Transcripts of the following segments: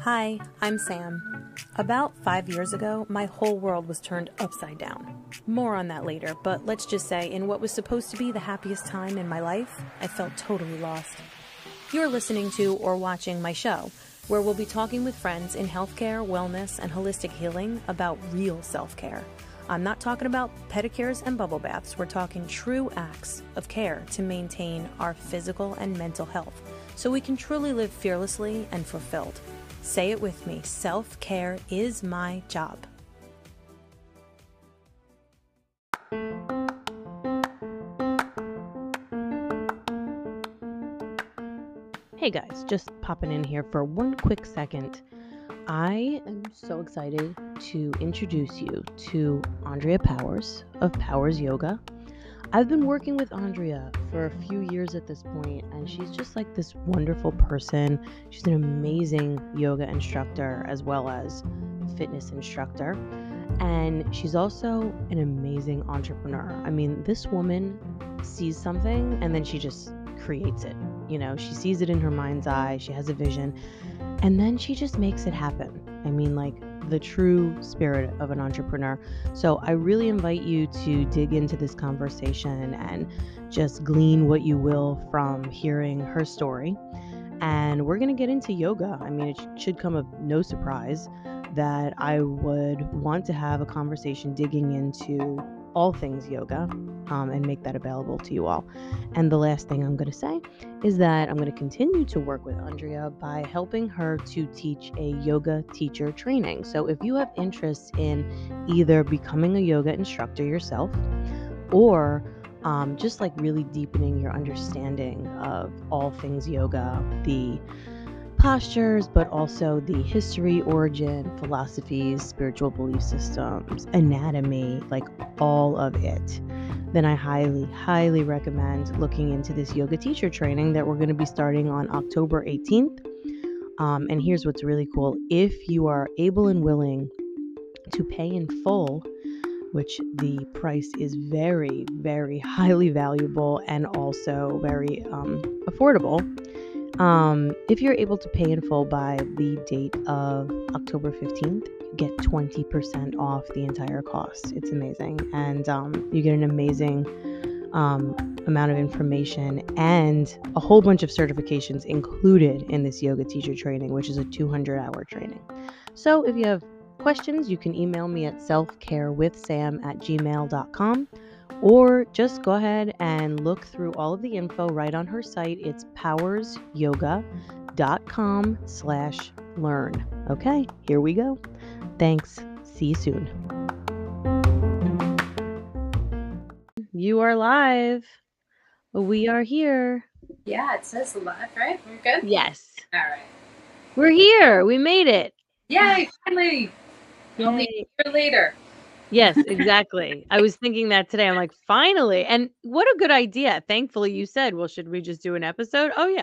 Hi, I'm Sam. About five years ago, my whole world was turned upside down. More on that later, but let's just say, in what was supposed to be the happiest time in my life, I felt totally lost. You're listening to or watching my show, where we'll be talking with friends in healthcare, wellness, and holistic healing about real self care. I'm not talking about pedicures and bubble baths, we're talking true acts of care to maintain our physical and mental health so we can truly live fearlessly and fulfilled. Say it with me self care is my job. Hey guys, just popping in here for one quick second. I am so excited to introduce you to Andrea Powers of Powers Yoga. I've been working with Andrea for a few years at this point, and she's just like this wonderful person. She's an amazing yoga instructor as well as fitness instructor. And she's also an amazing entrepreneur. I mean, this woman sees something and then she just creates it. You know, she sees it in her mind's eye, she has a vision, and then she just makes it happen. I mean, like, the true spirit of an entrepreneur. So I really invite you to dig into this conversation and just glean what you will from hearing her story. And we're going to get into yoga. I mean, it should come of no surprise that I would want to have a conversation digging into all things yoga um, and make that available to you all. And the last thing I'm going to say is that I'm going to continue to work with Andrea by helping her to teach a yoga teacher training. So if you have interest in either becoming a yoga instructor yourself or um, just like really deepening your understanding of all things yoga, the postures, but also the history, origin, philosophies, spiritual belief systems, anatomy, like all of it, then I highly, highly recommend looking into this yoga teacher training that we're going to be starting on October 18th. Um, and here's what's really cool if you are able and willing to pay in full, which the price is very, very highly valuable and also very um, affordable um, if you're able to pay in full by the date of October 15th, you get 20% off the entire cost. It's amazing. And um, you get an amazing um, amount of information and a whole bunch of certifications included in this yoga teacher training, which is a 200 hour training. So if you have questions, you can email me at selfcarewithsam at gmail.com or just go ahead and look through all of the info right on her site. It's powersyoga.com slash learn. Okay, here we go. Thanks. See you soon. You are live. We are here. Yeah, it says live, right? We're good? Yes. All right. We're here. We made it. Yay, finally. Only a year later. Yes, exactly. I was thinking that today. I'm like, finally. And what a good idea. Thankfully, you said, well, should we just do an episode? Oh, yeah.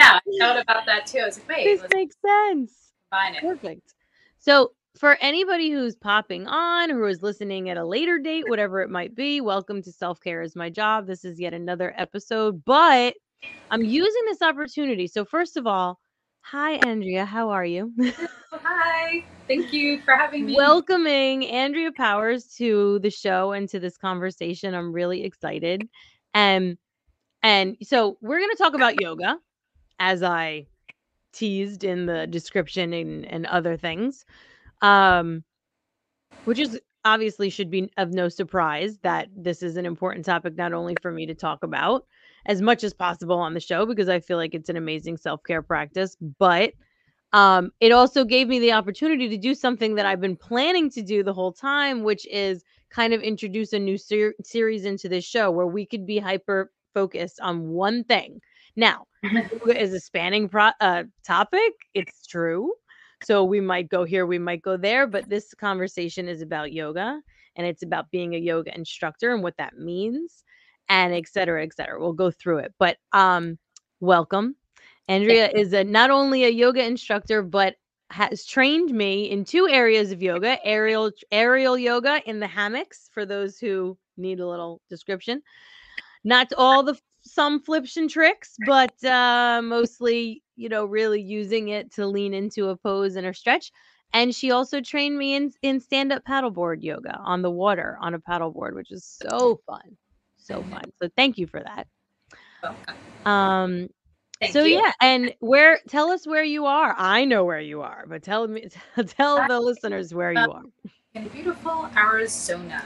yeah, I thought about that too. I was like, wait, this makes sense. Combine it. Perfect. So, for anybody who's popping on, who is listening at a later date, whatever it might be, welcome to Self Care is My Job. This is yet another episode, but I'm using this opportunity. So, first of all, Hi, Andrea. How are you? Hi. Thank you for having me. Welcoming Andrea Powers to the show and to this conversation. I'm really excited. Um, and so we're going to talk about yoga, as I teased in the description and, and other things, um, which is obviously should be of no surprise that this is an important topic, not only for me to talk about, as much as possible on the show because I feel like it's an amazing self care practice. But um, it also gave me the opportunity to do something that I've been planning to do the whole time, which is kind of introduce a new ser- series into this show where we could be hyper focused on one thing. Now, is a spanning pro- uh, topic. It's true. So we might go here, we might go there, but this conversation is about yoga and it's about being a yoga instructor and what that means and et cetera, et cetera. We'll go through it. But um, welcome. Andrea is a, not only a yoga instructor, but has trained me in two areas of yoga aerial aerial yoga in the hammocks for those who need a little description not all the some flips and tricks but uh mostly you know, really using it to lean into a pose and a stretch. And she also trained me in in stand up paddleboard yoga on the water on a paddleboard, which is so fun, so fun. So thank you for that. Um, Thank so you. yeah, and where tell us where you are. I know where you are, but tell me tell the listeners where you are. In beautiful Arizona,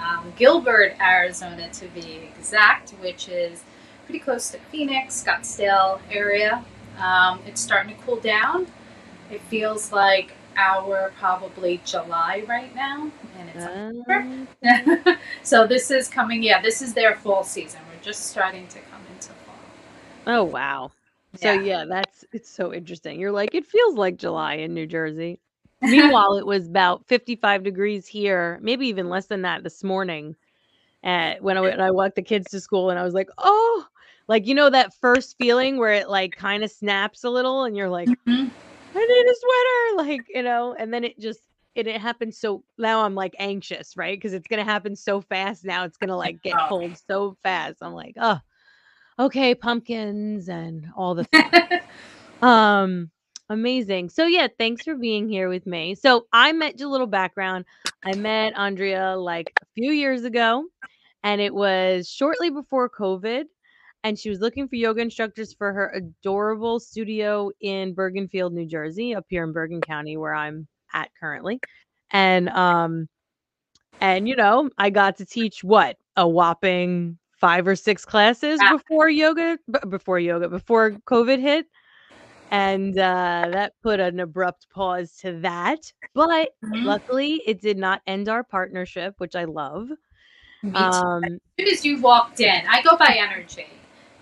um, Gilbert, Arizona to be exact, which is pretty close to Phoenix, Scottsdale area. Um, it's starting to cool down. It feels like our probably July right now, and it's October. so this is coming. Yeah, this is their fall season. We're just starting to come into fall. oh wow. So Yeah. yeah, that's it's so interesting. You're like it feels like July in New Jersey. Meanwhile, it was about 55 degrees here, maybe even less than that this morning. And when I, when I walked the kids to school, and I was like, oh, like you know that first feeling where it like kind of snaps a little, and you're like, Mhm. I need a sweater, like you know, and then it just it, it happens so now I'm like anxious, right? Because it's gonna happen so fast now. It's gonna like get cold so fast. I'm like, oh, okay, pumpkins and all the things. Um, amazing. So yeah, thanks for being here with me. So I met a little background. I met Andrea like a few years ago, and it was shortly before COVID. And she was looking for yoga instructors for her adorable studio in Bergenfield, New Jersey, up here in Bergen County, where I'm at currently. And um, and you know, I got to teach what a whopping five or six classes before yoga, b- before yoga, before COVID hit and uh, that put an abrupt pause to that. But Mhm. luckily, it did not end our partnership, which I love. Um, as soon as you walked in, I go by energy.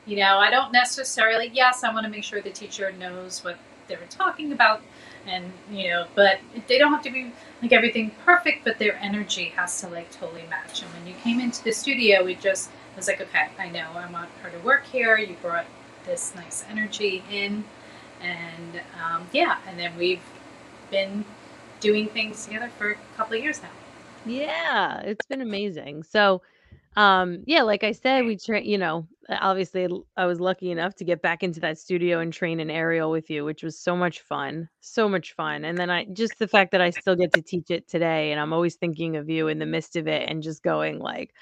You know, I don't necessarily, yes, I want to make sure the teacher knows what they're talking about. And, you know, but they don't have to be like everything perfect, but their energy has to like totally match. And when you came into the studio, we just was like, okay, I know I want her to work here. You brought this nice energy in. And um, yeah, and then we've been doing things together for a couple of years now. yeah, it's been amazing. So, um, yeah, like I said, we train. You know, Uh, obviously, I was lucky enough to get back into that studio and train an aerial with you, which was so much fun, so much fun. And then I just the fact that I still get to teach it today, and I'm always thinking of you in the midst of it, and just going like.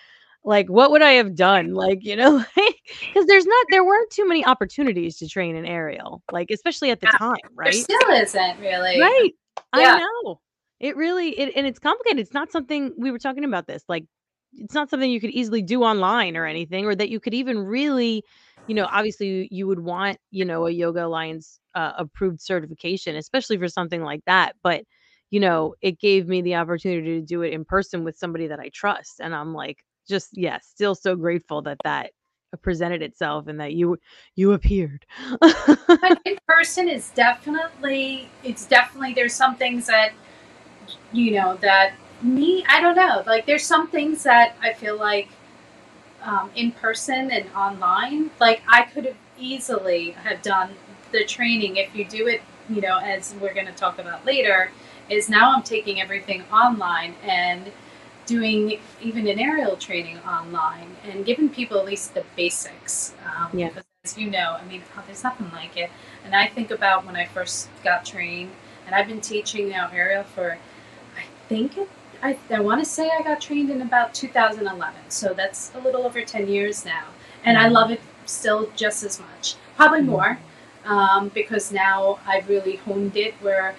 like what would i have done like you know because there's not there weren't too many opportunities to train an aerial like especially at the time There right still isn't really. right Yeah. i know it really it, and it's complicated it's not something we were talking about this like it's not something you could easily do online or anything or that you could even really you know obviously you, would want you know a yoga alliance uh, approved certification especially for something like that but you know it gave me the opportunity to do it in person with somebody that i trust and i'm like just yeah still so grateful that that presented itself and that you you appeared. But in person is definitely it's definitely there's some things that you know that me i don't know. Like there's some things that i feel like um, in person and online like i could have easily have done the training. If you do it you know as we're going to talk about later is now i'm taking everything online and doing even an aerial training online and giving people at least the basics um, Yeah. because as you know i mean oh, there's nothing like it. And I think about when I first got trained, and I've been teaching now aerial for, I think I, I want to say I got trained in about 2011. So that's a little over 10 years now. And I Mhm. love it still just as much, probably Mhm. more, um, because now I've really honed it where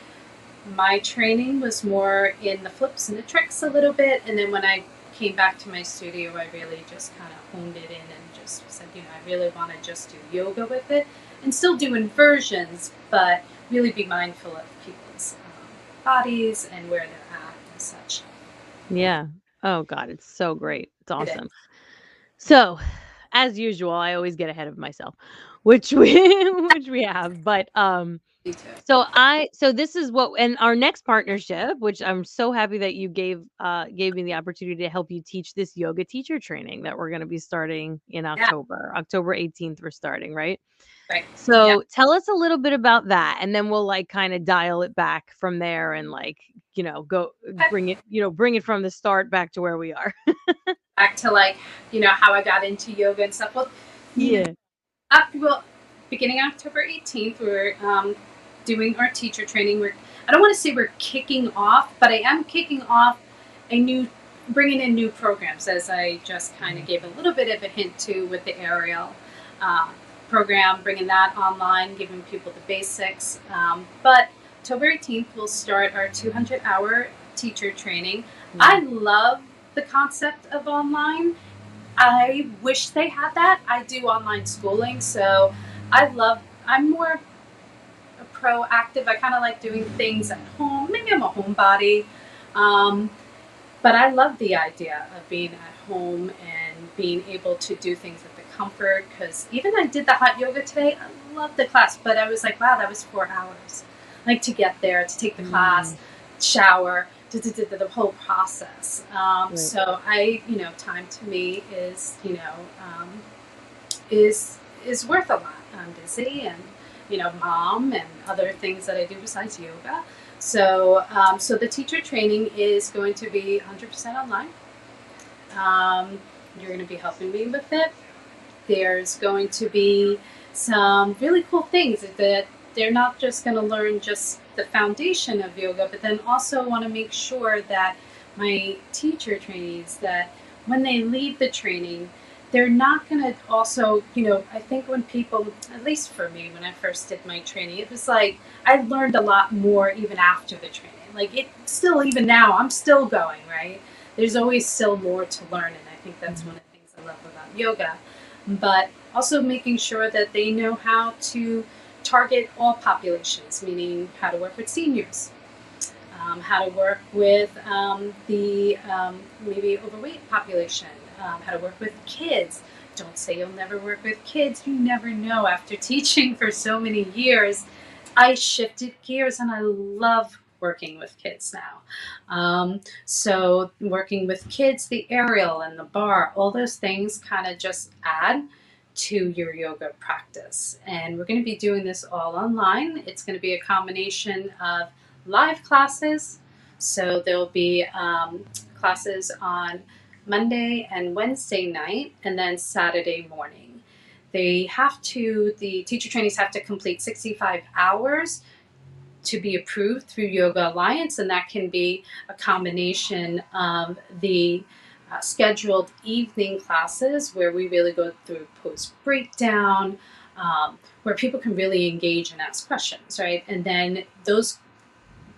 my training was more in the flips and the tricks a little bit. And then when I came back to my studio, I really just kind of honed it in and just said, you know, I really want to just do yoga with it and still do inversions, but really be mindful of people's um, bodies and where they're at and such. Yeah. Oh God, it's so great. It's It is. awesome. So, as usual, I always get ahead of myself, which we which we have. But um Me too. so I so this is what and our next partnership, which I'm so happy that you gave uh gave me the opportunity to help you teach this yoga teacher training that we're going to be starting in October. October 18th we're starting, right? Right. So Yeah. tell us a little bit about that and then we'll like kind of dial it back from there and like, you know, go bring it, you know, bring it from the start back to where we are. Back to like, you know, how I got into yoga and stuff. Well, Yeah. up, well, beginning October 18th, we're um, doing our teacher training. We're I don't want to say we're kicking off, but I am kicking off a new, bringing in new programs, as I just kind of gave a little bit of a hint to with the aerial uh, program, bringing that online, giving people the basics. Um, but October 18th, we'll start our 200 hour teacher training. Mm-hmm. I love the concept of online. I wish they had that. I do online schooling, so I love, I'm more proactive. I kind of like doing things at home. Maybe I'm a homebody. Um, but I love the idea of being at home and being able to do things with the comfort. Because even I did the hot yoga today. I loved the class, but I was like, wow, that was four hours. Like to get there, to take the mm. class, shower, the whole process. Um, right. So I, you know, time to me is, you know, um, is is worth a lot. I'm busy and you know, mom and other things that I do besides yoga. So, um, so the teacher training is going to be 100% online. Um, you're going to be helping me with it. There's going to be some really cool things that they're not just going to learn just the foundation of yoga, but then also want to make sure that my teacher trainees that when they leave the training, they're not going to also, you know, I think when people, at least for me, when I first did my training, it was like I learned a lot more even after the training. Like it still, even now, I'm still going, right? There's always still more to learn. And I think that's mm-hmm. one of the things I love about yoga. But also making sure that they know how to target all populations, meaning how to work with seniors, um, how to work with um, the um, maybe overweight population, um, how to work with kids. Don't say you'll never work with kids. You never know. After teaching for so many years, I shifted gears and I love working with kids now. Um, so, working with kids, the aerial and the bar, all those things kind of just add to your yoga practice. And we're going to be doing this all online. It's going to be a combination of live classes. So, there'll be um, classes on Monday and Wednesday night, and then Saturday morning. They have to, the teacher trainees have to complete 65 hours to be approved through Yoga Alliance, and that can be a combination of the uh, scheduled evening classes where we really go through post breakdown, um, where people can really engage and ask questions, right? And then those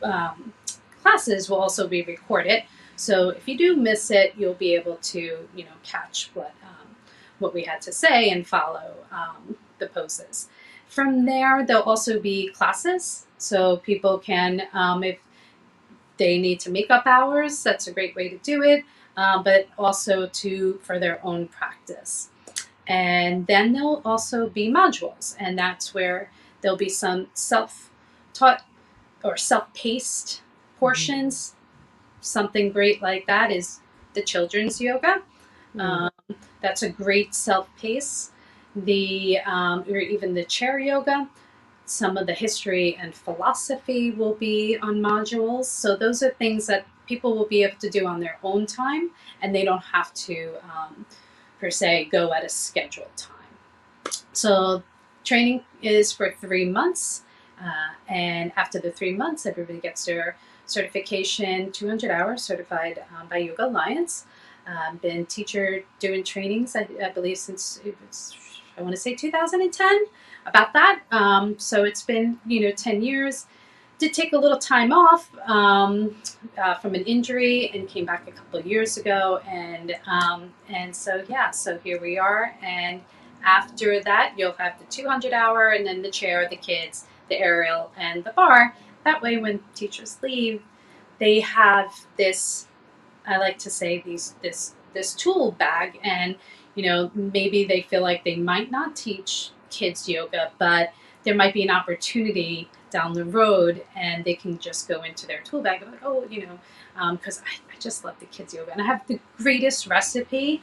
um, classes will also be recorded so if you do miss it, you'll be able to, you know, catch what um, what we had to say and follow um, the poses. From there, there'll also be classes, so people can, um, if they need to make up hours, that's a great way to do it. Uh, but also to for their own practice. And then there'll also be modules, and that's where there'll be some self-taught or self-paced portions. Mm-hmm something great like that is the children's yoga. Mm-hmm. Um, that's a great self pace. The um, or even the chair yoga. Some of the history and philosophy will be on modules. So those are things that people will be able to do on their own time, and they don't have to um, per se go at a scheduled time. So training is for three months, uh, and after the three months, everybody gets their certification, 200 hours certified um, by Yoga Alliance. Um, been teacher doing trainings, I, I believe, since I want to say 2010, about that. Um, so it's been, you know, 10 years. Did take a little time off um, uh, from an injury and came back a couple of years ago. And, um, and so, yeah, so here we are. And after that, you'll have the 200 hour and then the chair, the kids, the aerial, and the bar. That way, when teachers leave, they have this. I like to say these this this tool bag, and you know maybe they feel like they might not teach kids yoga, but there might be an opportunity down the road, and they can just go into their tool bag. and Like, oh, you know, because um, I, I just love the kids yoga, and I have the greatest recipe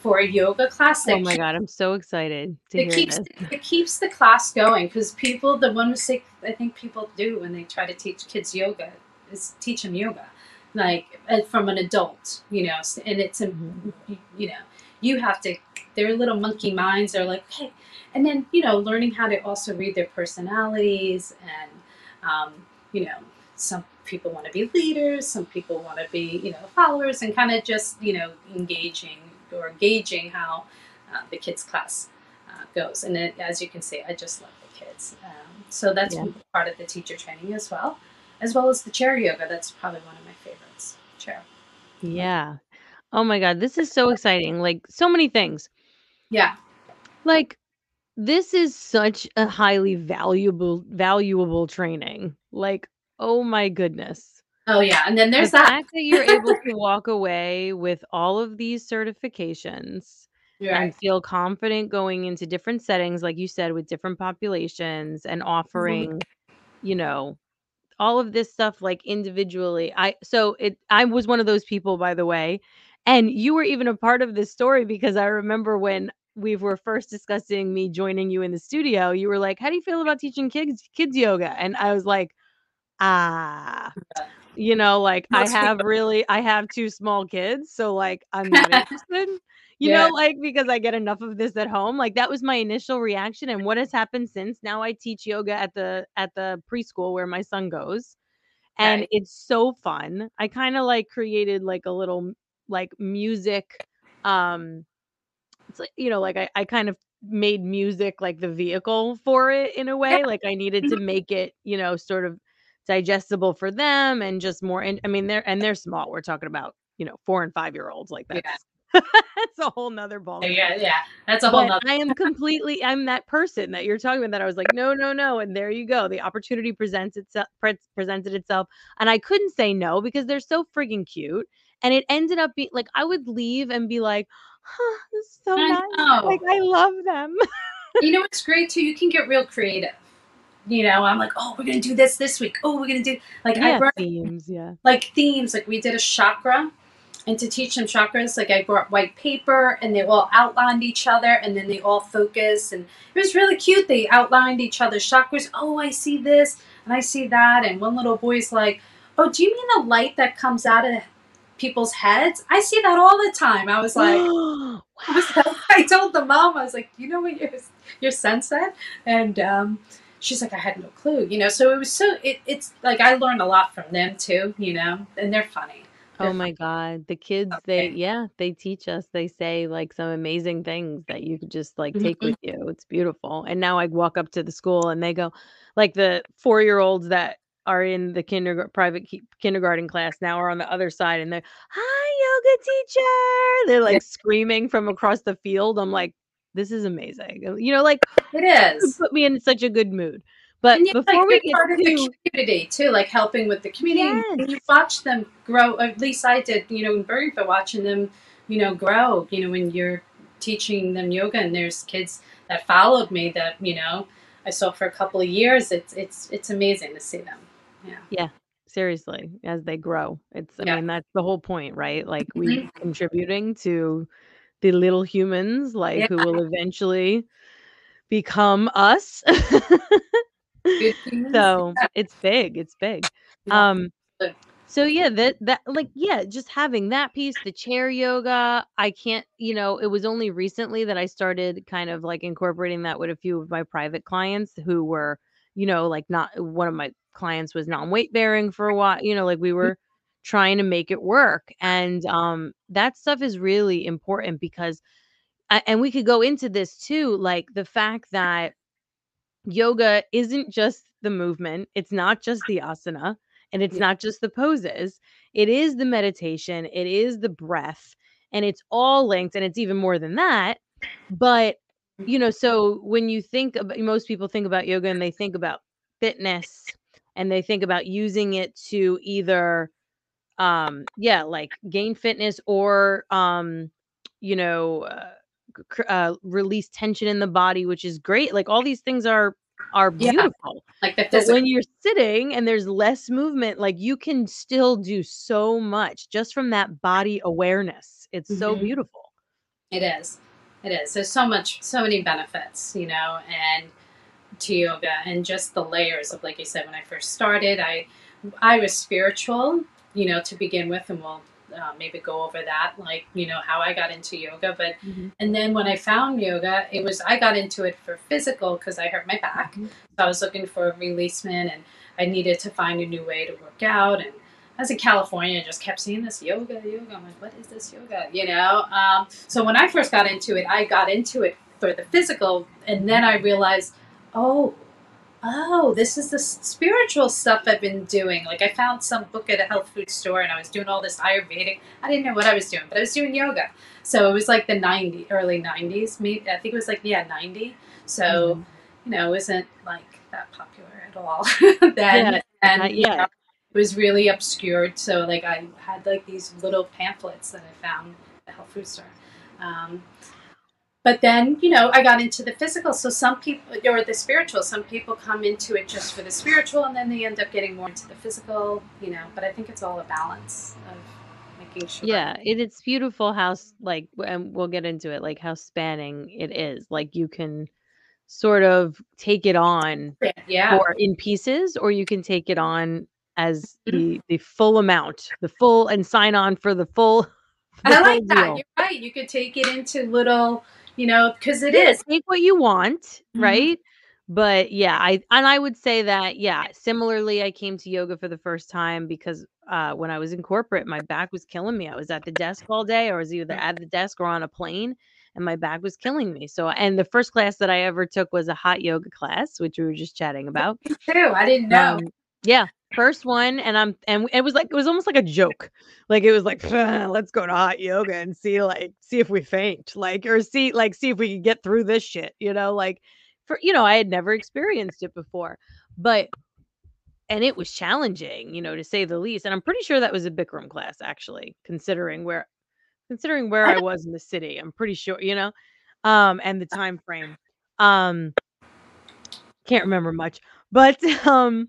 for a yoga class. oh my god, I'm so excited to it hear keeps, this. It keeps the class going because people, the one mistake I think people do when they try to teach kids yoga is teach them yoga, like uh, from an adult, you know, and it's, mm-hmm. you know, you have to their little monkey minds are like okay and then you know learning how to also read their personalities and um, you know some people want to be leaders some people want to be you know followers and kind of just you know engaging or engaging how uh, the kids class uh, goes and it, as you can see i just love the kids um, so that's Yeah. part of the teacher training as well as well as the chair yoga that's probably one of my favorites chair Yeah. Oh my God, this is so exciting. Like so many things. yeah Like this is such a highly valuable valuable training. Like, oh my goodness. oh yeah and then The there's that fact that you're able to walk away with all of these certifications and feel confident going into different settings, like you said, with different populations and mm-hmm. offering, you know, all of this stuff like individually. I so it I was one of those people by the way. And you were even a part of this story because I remember when we were first discussing me joining you in the studio, you were like, "How do you feel about teaching kids kids yoga?" And I was like, "Ah, you know, like I Most people- have really I have two small kids, so like I'm not interested." You Yeah. know, like because I get enough of this at home. Like that was my initial reaction and what has happened since? Now I teach yoga at the at the preschool where my son goes. And Right. it's so fun. I kind of like created like a little like music um it's like you know like I, I kind of made music like the vehicle for it in a way like i needed to mm-hmm. make it you know sort of digestible for them and just more and i mean they're and they're small we're talking about you know four and five year olds like Yeah. that's a whole nother ball yeah yeah that's a whole but nother I am completely I'm that person that you're talking about that I was like no no no and there you go the opportunity presents itself pre- presented itself and I couldn't say no because they're so friggin' cute and it ended up being like I would leave and be like huh, this so I nice. know. like I love them. You know what's great too? You can get real creative. You know i'm like oh we're gonna do this this week. Oh we're gonna do like i brought themes yeah. like themes. Like we did a chakra and to teach them chakras like i brought white paper and they all outlined each other and then they all focus and it was really cute. They outlined each other's chakras. Oh i see this and i see that and one little boy's like oh do you mean the light that comes out of people's heads i see that all the time i was like I, was like, I told the mom, I was like, you know what your your son said, and um, she's like, I had no clue, you know. So it was so it, it's like I learned a lot from them too, you know, and they're funny. Oh my God. The kids, they, yeah, they teach us. They say like some amazing things that you could just like take with you. It's beautiful. And now I walk up to the school and they go, like the four year olds that are in the kindergarten, private ki- kindergarten class now are on the other side and they're, hi, yoga teacher. They're like screaming from across the field. I'm like, this is amazing. You know, like It is. put me in such a good mood. But And before like we get part of the to, community too, like helping with the community. And you watch them grow. At least I did, you know, in Bergenfield, watching them, you know, grow. You know, when you're teaching them yoga, and there's kids that followed me that you know I saw for a couple of years. It's it's it's amazing to see them. Yeah. seriously as they grow it's i Yeah. mean that's the whole point right like we contributing to the little humans like Yeah. who will eventually become us Good humans. so Yeah. it's big it's big Yeah. um so yeah that that like yeah just having that piece the chair yoga i can't you know it was only recently that i started kind of like incorporating that with a few of my private clients who were you know like not one of my clients was non-weight bearing for a while you know like we were trying to make it work and um that stuff is really important because and we could go into this too like the fact that yoga isn't just the movement it's not just the asana and it's not just the poses it is the meditation it is the breath and it's all linked and it's even more than that but you know so when you think about most people think about yoga and they think about fitness and they think about using it to either um yeah like gain fitness or um you know uh, cr- uh release tension in the body which is great like all these things are are Yeah. beautiful Like the but when you're sitting and there's less movement like you can still do so much just from that body awareness it's so Mhm. beautiful It is. It is. There's so much, so many benefits, you know, and to yoga and just the layers of, like you said, when I first started, I, I was spiritual, you know, to begin with, and we'll uh, maybe go over that, like you know how I got into yoga. But mm-hmm. and then when I found yoga, it was I got into it for physical because I hurt my back. Mm-hmm. So I was looking for a releasement, and I needed to find a new way to work out. And I was in California, I just kept seeing this yoga, yoga. I'm like, what is this yoga? You know. Um, so when I first got into it, I got into it for the physical, and then I realized, oh, oh, this is the spiritual stuff I've been doing. Like I found some book at a health food store and I was doing all this Ayurvedic. I didn't know what I was doing, but I was doing yoga. So it was like the 90, early 90s. Maybe, I think it was like, yeah, 90. So, mm-hmm. you know, it wasn't like that popular at all then. Yeah, and yeah. it was really obscured. So like I had like these little pamphlets that I found at a health food store. Um, but then you know i got into the physical. So some people or the spiritual. Some people come into it just for the spiritual and then they end up getting more into the physical you know. But i think it's all a balance of making sure yeah it, it's beautiful how like and we'll get into it like how spanning it is. Like you can sort of take it on yeah. or in pieces or you can take it on as mm-hmm. the the full amount the full and sign on for the full the i like that. deal. you're right. You could take it into little you know, because it yeah, is take what you want, mm-hmm. right? But yeah, I and I would say that yeah. Similarly, I came to yoga for the first time because uh, when I was in corporate, my back was killing me. I was at the desk all day, or I was either at the desk or on a plane, and my back was killing me. So, and the first class that I ever took was a hot yoga class, which we were just chatting about. Too. I didn't know. Um, yeah, first one, and I'm and it was like it was almost like a joke. Like it was like let's go to hot yoga and see like see if we faint, like or see like see if we can get through this shit. You know, like for you know I had never experienced it before, but and it was challenging, you know, to say the least. And I'm pretty sure that was a Bikram class, actually, considering where considering where I was in the city. I'm pretty sure, you know, um, and the time frame. Um, can't remember much, but um,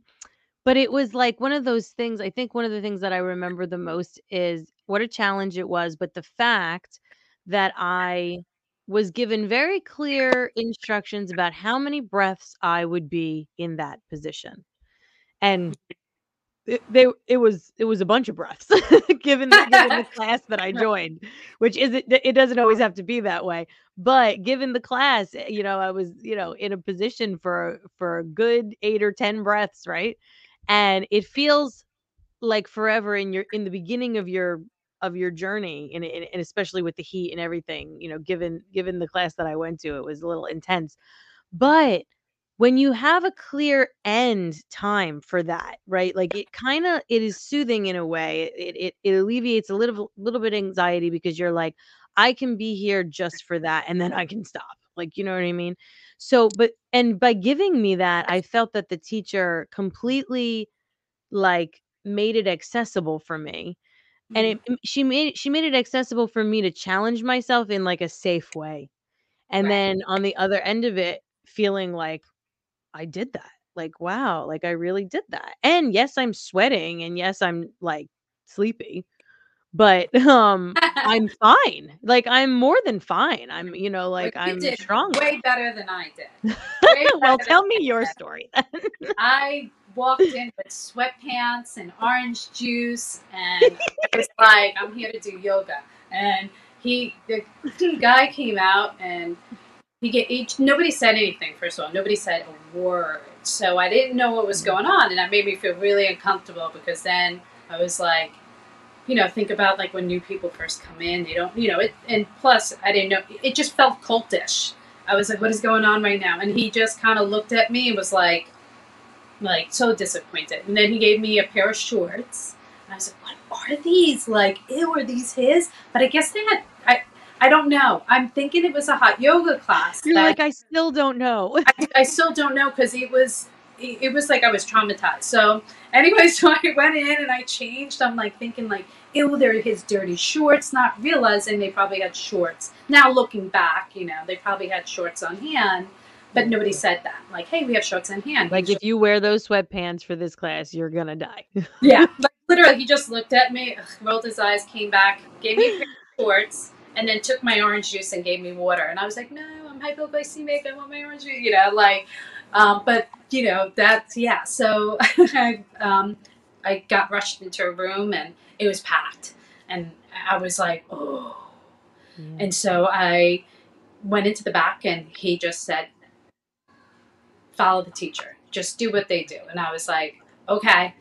but it was like one of those things. I think one of the things that I remember the most is what a challenge it was, but the fact that I was given very clear instructions about how many breaths I would be in that position. And it, they it was it was a bunch of breaths given, given the class that I joined, which is it it doesn't always have to be that way. But given the class, eh, you know, I was, you know, in a position for for a good 8 or 10 breaths, right? And it feels like forever in your in the beginning of your of your journey and, and especially with the heat and everything you know given given the class that i went to it was a little intense. But when you have a clear end time for that right like it kind of it is soothing in a way it, it it alleviates a little little bit anxiety because you're like i can be here just for that and then i can stop like you know what i mean so, but and by giving me that, I felt that the teacher completely like made it accessible for me. And it mm-hmm. she made she made it accessible for me to challenge myself in like a safe way. And right. then on the other end of it, feeling like I did that. Like, wow, like I really did that. And yes, I'm sweating and yes, I'm like sleepy but um i'm fine. Like i'm more than fine. I'm you know like i'm strong way better than i did. Well tell me your story then. I walked in with sweatpants and orange juice and it was like i'm here to do yoga. And he the guy came out and he get each nobody said anything first of all. Nobody said a word. So i didn't know what was mm. going on and that made me feel really uncomfortable because then i was like you know, think about like when new people first come in, they don't, you know, it, and plus I didn't know, it just felt cultish. I was like, what is going on right now? And he just kind of looked at me and was like, like so disappointed. And then he gave me a pair of shorts. And I was like, what are these? Like, ew, are these his? But I guess they had, I, I don't know. I'm thinking it was a hot yoga class. You're like, I still don't know. I, I still don't know because it was it was like I was traumatized. So anyway, so I went in and I changed. I'm like thinking like, ew, they're his dirty shorts, not realizing they probably had shorts. Now looking back, you know, they probably had shorts on hand, but nobody said that. Like, hey, we have shorts on hand. Like if you wear those sweatpants for this class, you're gonna die. yeah, like literally, he just looked at me, rolled his eyes, came back, gave me a pair of shorts, and then took my orange juice and gave me water. And I was like, no, I'm hypoglycemic. I want my orange juice. You know, like um, but you know that's yeah. So I, um, I got rushed into a room and it was packed. And I was like, oh. And so I went into the back and he just said, follow the teacher, just do what they do. And I was like, okay.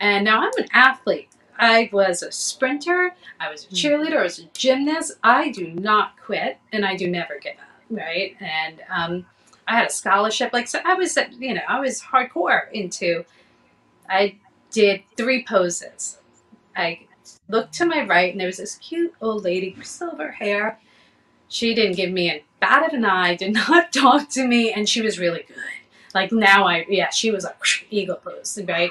And now I'm an athlete. I was a sprinter, I was a hmm. cheerleader, I was a gymnast. I do not quit and I do never give up, right? And um, I had a scholarship. Like, so I was, you know, I was hardcore into, I did three poses. I looked to my right and there was this cute old lady, with silver hair. She didn't give me a bat of an eye, did not talk to me, and she was really good. Like now I, yeah, she was like eagle pose, right?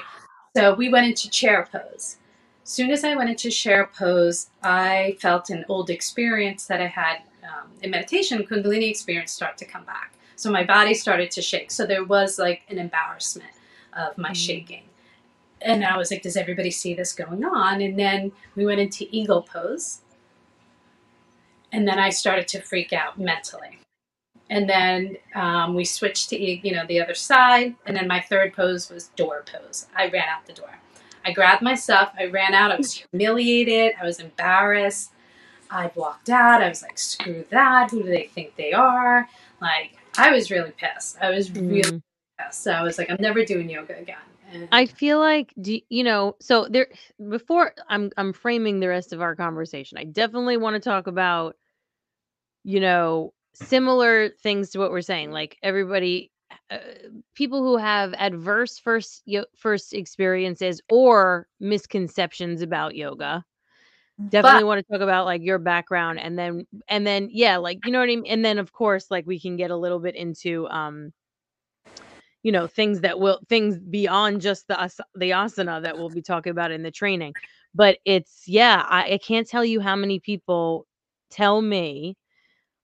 So we went into chair pose. Soon as I went into chair pose, I felt an old experience that I had um, in meditation, Kundalini experience, start to come back. So my body started to shake. So there was like an embarrassment of my mm-hmm. shaking. And I was like, does everybody see this going on? And then we went into eagle pose. And then I started to freak out mentally. And then um, we switched to, you know, the other side. And then my third pose was door pose. I ran out the door. I grabbed my stuff. I ran out. I was humiliated. I was embarrassed. I walked out. I was like, screw that. Who do they think they are? Like, I was really pissed. I was really mm. pissed. So I was like, I'm never doing yoga again. And I feel like do you know, so there before I'm I'm framing the rest of our conversation. I definitely want to talk about you know, similar things to what we're saying. Like everybody uh, people who have adverse first yo- first experiences or misconceptions about yoga definitely but, want to talk about like your background and then and then yeah like you know what i mean? And then of course like we can get a little bit into um you know things that will things beyond just the the asana that we'll be talking about in the training. But it's yeah I, I can't tell you how many people tell me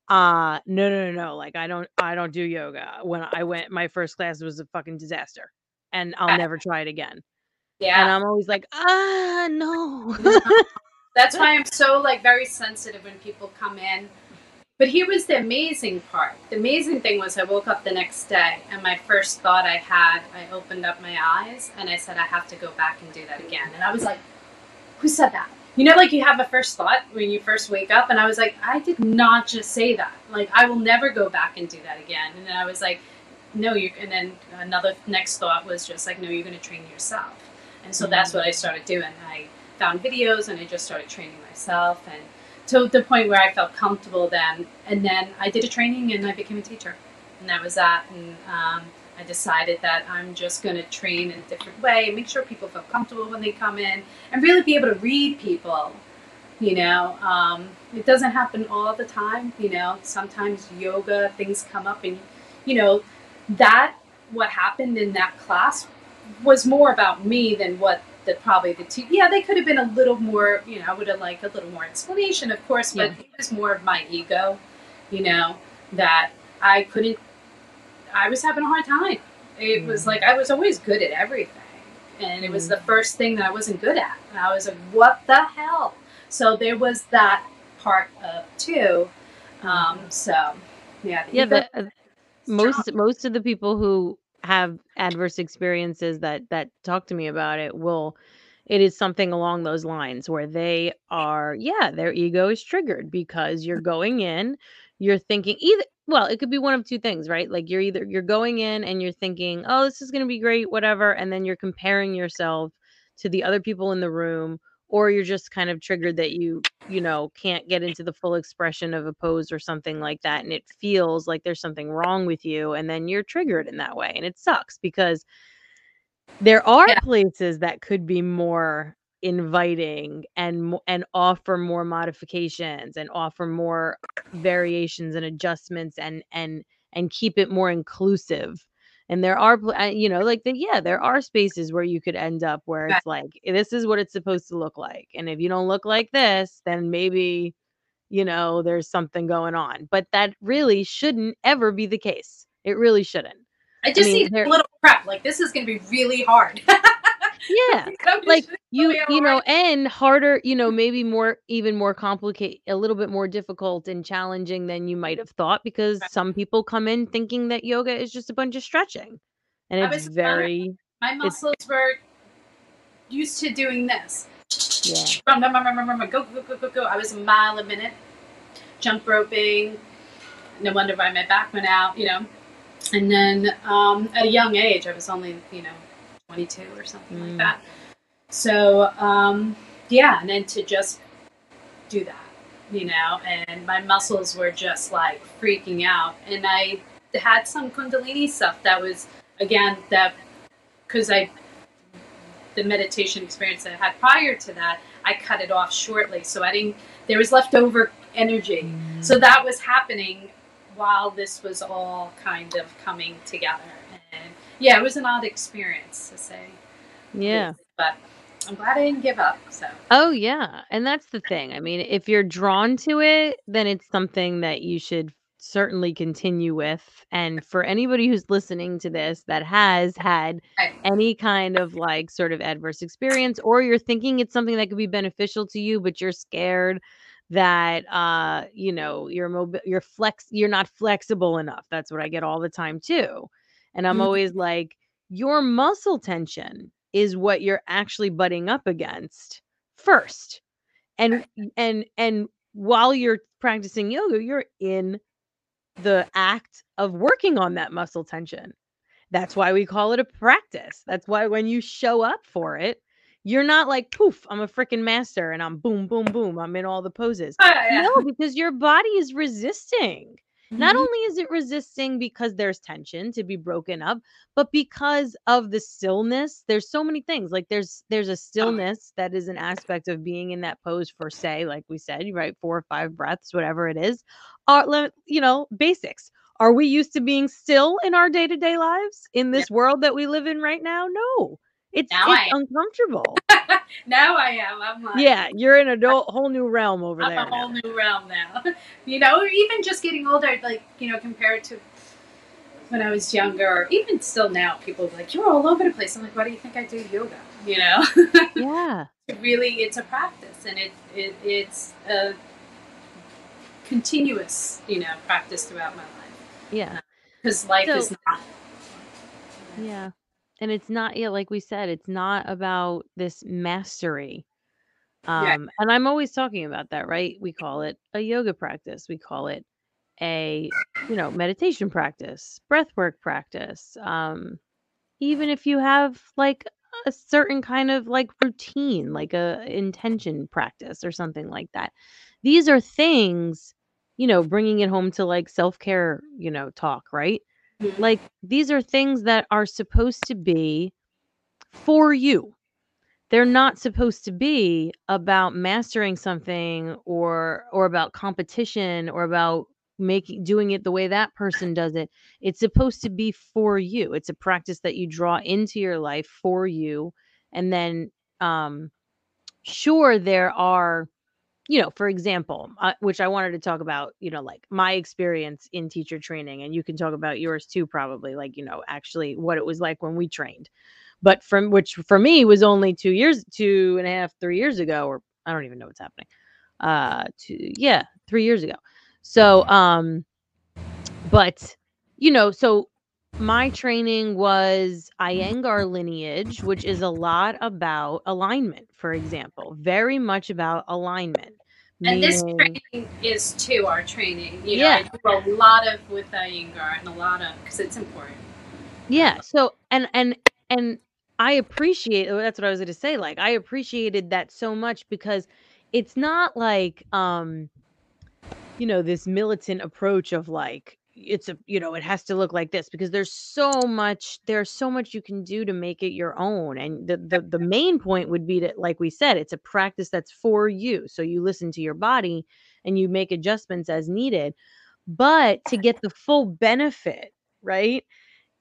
uh no no no no like i don't i don't do yoga when i went my first class was a fucking disaster and i'll never try it again. Yeah. And i'm always like ah no That's why I'm so like very sensitive when people come in. But here was the amazing part. The amazing thing was I woke up the next day and my first thought I had, I opened up my eyes and I said I have to go back and do that again. And I was like, who said that? You know, like you have a first thought when you first wake up, and I was like, I did not just say that. Like, I will never go back and do that again. And then I was like, no, you. And then another next thought was just like, no, you're going to train yourself. And so mm-hmm. that's what I started doing. I found videos and I just started training myself and to the point where I felt comfortable then. And then I did a training and I became a teacher. And that was that. And um, I decided that I'm just going to train in a different way, make sure people feel comfortable when they come in, and really be able to read people. You know, um, it doesn't happen all the time. You know, sometimes yoga things come up, and you know that what happened in that class was more about me than what that probably the two yeah they could have been a little more you know i would have liked a little more explanation of course but yeah. it was more of my ego you know that i couldn't i was having a hard time. It mm. was like i was always good at everything and it was the first thing that i wasn't good at. And i was like what the hell? So there was that part of too um so yeah yeah the, uh, most most of the people who have adverse experiences that that talk to me about it will it is something along those lines where they are yeah their ego is triggered because you're going in you're thinking either well it could be one of two things right? Like you're either you're going in and you're thinking oh this is going to be great whatever and then you're comparing yourself to the other people in the room or you're just kind of triggered that you you know can't get into the full expression of a pose or something like that and it feels like there's something wrong with you and then you're triggered in that way and it sucks because there are yeah. places that could be more inviting and and offer more modifications and offer more variations and adjustments and and and keep it more inclusive and there are uh, you know like the, yeah there are spaces where you could end up where it's like this is what it's supposed to look like and if you don't look like this then maybe you know there's something going on but that really shouldn't ever be the case. It really shouldn't. I just I mean, need a little prep like this is going to be really hard yeah like you you know and harder you know maybe more even more complicated a little bit more difficult and challenging than you might have thought because some people come in thinking that yoga is just a bunch of stretching and it's very my muscles were used to doing this run, go, go, go, go, go. I was a mile a minute, jump roping. No wonder why my back went out, you know. And then um, at a young age, I was only, you know, 22 or something Mm. like that. So, um, yeah, and then to just do that, you know, and my muscles were just like freaking out. And I had some Kundalini stuff that was, again, that because I, the meditation experience that I had prior to that, I cut it off shortly. So I didn't, there was leftover energy. So that was happening while this was all kind of coming together. Yeah, it was an odd experience to say. Yeah. But I'm glad I didn't give up. So Oh yeah, and that's the thing. I mean, if you're drawn to it, then it's something that you should certainly continue with. And for anybody who's listening to this that has had any kind of like sort of adverse experience or you're thinking it's something that could be beneficial to you but you're scared that uh you know you're mobi- you're flex you're not flexible enough. That's what I get all the time too. And I'm Mhm. always like your muscle tension is what you're actually butting up against first. And and and while you're practicing yoga you're in the act of working on that muscle tension. That's why we call it a practice. That's why when you show up for it you're not like poof i'm a freaking master and i'm boom boom boom i'm in all the poses. Oh, yeah. no because your body is resisting not Mhm. only is it resisting because there's tension to be broken up but because of the stillness there's so many things like there's there's a stillness that is an aspect of being in that pose for say like we said right four or five breaths whatever it is are you know basics. Are we used to being still in our day-to-day lives in this world that we live in right now? No. It's, Now it's uncomfortable now I am. I'm like, yeah you're in a do- whole new realm over there. I'm there a whole now. new realm now. you know, even just getting older, like, you know, compared to when I was younger, or even still now, people are like, you're all over the place. I'm like, why do you think I do yoga? You know? yeah really, it's a practice and it, it it's a continuous, you know, practice throughout my life. yeah uh, Because life So- is not. Yeah. And it's not, yeah, like we said, it's not about this mastery. Yeah. Um, and I'm always talking about that, right? We call it a yoga practice. We call it a, you know, meditation practice, breath work practice. Um, even if you have like a certain kind of like routine, like a intention practice or something like that. These are things, you know, bringing it home to like self-care, you know, talk, right? Like these are things that are supposed to be for you. They're not supposed to be about mastering something or or about competition or about making doing it the way that person does it. It's supposed to be for you. It's a practice that you draw into your life for you. And then um sure there are you know, for example, uh, which I wanted to talk about, you know, like my experience in teacher training, and you can talk about yours too, probably, like, you know, actually what it was like when we trained. But from which for me was only two years, two and a half, three years ago, or I don't even know what's happening. Uh, two, yeah, three years ago. So, um, but you know, so my training was Iyengar lineage, which is a lot about alignment, for example, very much about alignment. And this training is too our training. You know, Yeah. I do a lot of with Iyengar and a lot of because it's important. yeah so and and and i appreciate oh, that's what i was going to say like i appreciated that so much because it's not like um you know this militant approach of like it's a you know it has to look like this because there's so much there's so much you can do to make it your own and the, the the main point would be that like we said it's a practice that's for you so you listen to your body and you make adjustments as needed but to get the full benefit right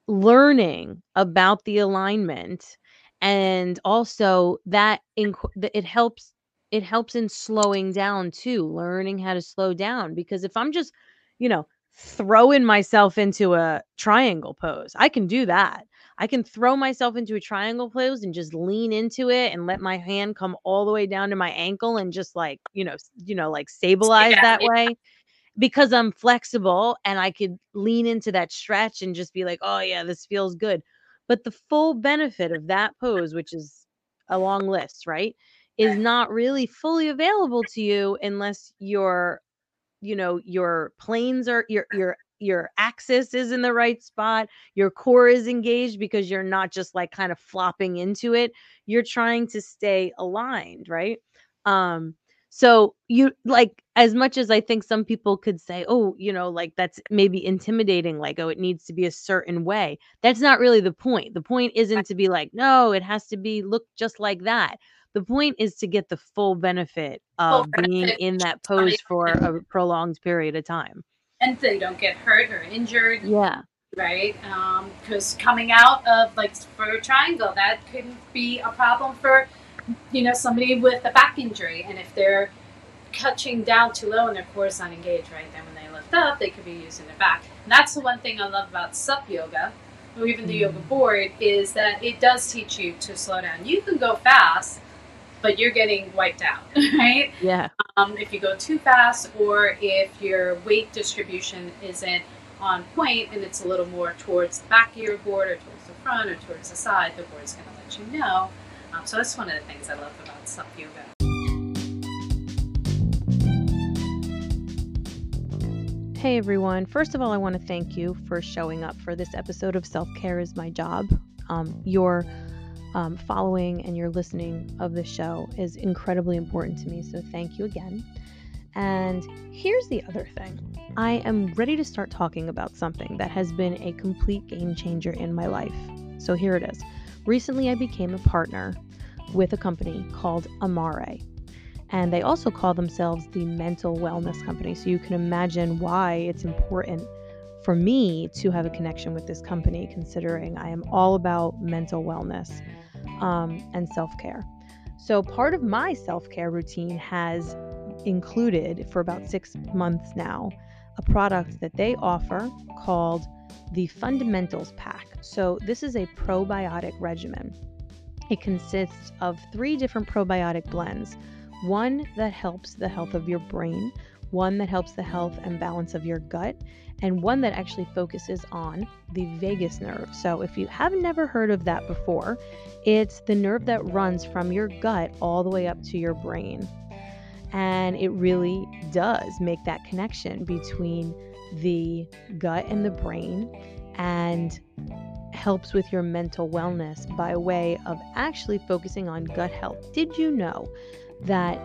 learning about the alignment and also that inc- that it helps it helps in slowing down too learning how to slow down because if i'm just you know throwing myself into a triangle pose i can do that i can throw myself into a triangle pose and just lean into it and let my hand come all the way down to my ankle and just like you know you know like stabilize Yeah, that yeah. way because I'm flexible and I could lean into that stretch and just be like, oh, yeah, this feels good. But the full benefit of that pose, which is a long list, right, is not really fully available to you unless your you know your planes are your your your axis is in the right spot your core is engaged because you're not just like kind of flopping into it you're trying to stay aligned right um so you like as much as I think some people could say, "Oh, you know, like that's maybe intimidating like oh it needs to be a certain way." That's not really the point. The point isn't to be like, "No, it has to be look just like that." The point is to get the full benefit of Full being benefit, in that pose for a prolonged period of time. and they don't get hurt or injured. Yeah. right? Um, because coming out of like for a triangle, that could be a problem for you know somebody with a back injury, and if they're catching down too low and their core is not engaged, right? Then when they lift up, they could be using their back. And that's the one thing I love about sup yoga, or even the yoga mm. board, is that it does teach you to slow down. You can go fast, but you're getting wiped out, right? Yeah. um, if you go too fast or if your weight distribution isn't on point and it's a little more towards the back of your board or towards the front or towards the side, the board's going to let you know. Um, so that's one of the things I love about self yoga. Hey everyone. First of all, I want to thank you for showing up for this episode of Self Care is My Job. Um, your um, following and your listening of the show is incredibly important to me, so thank you again. And here's the other thing I am ready to start talking about something that has been a complete game changer in my life. So here it is. Recently, I became a partner with a company called Amare and they also call themselves the mental wellness company so you can imagine why it's important for me to have a connection with this company considering i am all about mental wellness um, and self-care. So part of my self-care routine has included for about six months now a product that they offer called the fundamentals pack. So this is a probiotic regimen. It consists of three different probiotic blends. One that helps the health of your brain, one that helps the health and balance of your gut, and one that actually focuses on the vagus nerve. So, if you have never heard of that before, it's the nerve that runs from your gut all the way up to your brain. And it really does make that connection between the gut and the brain and helps with your mental wellness by way of actually focusing on gut health. Did you know that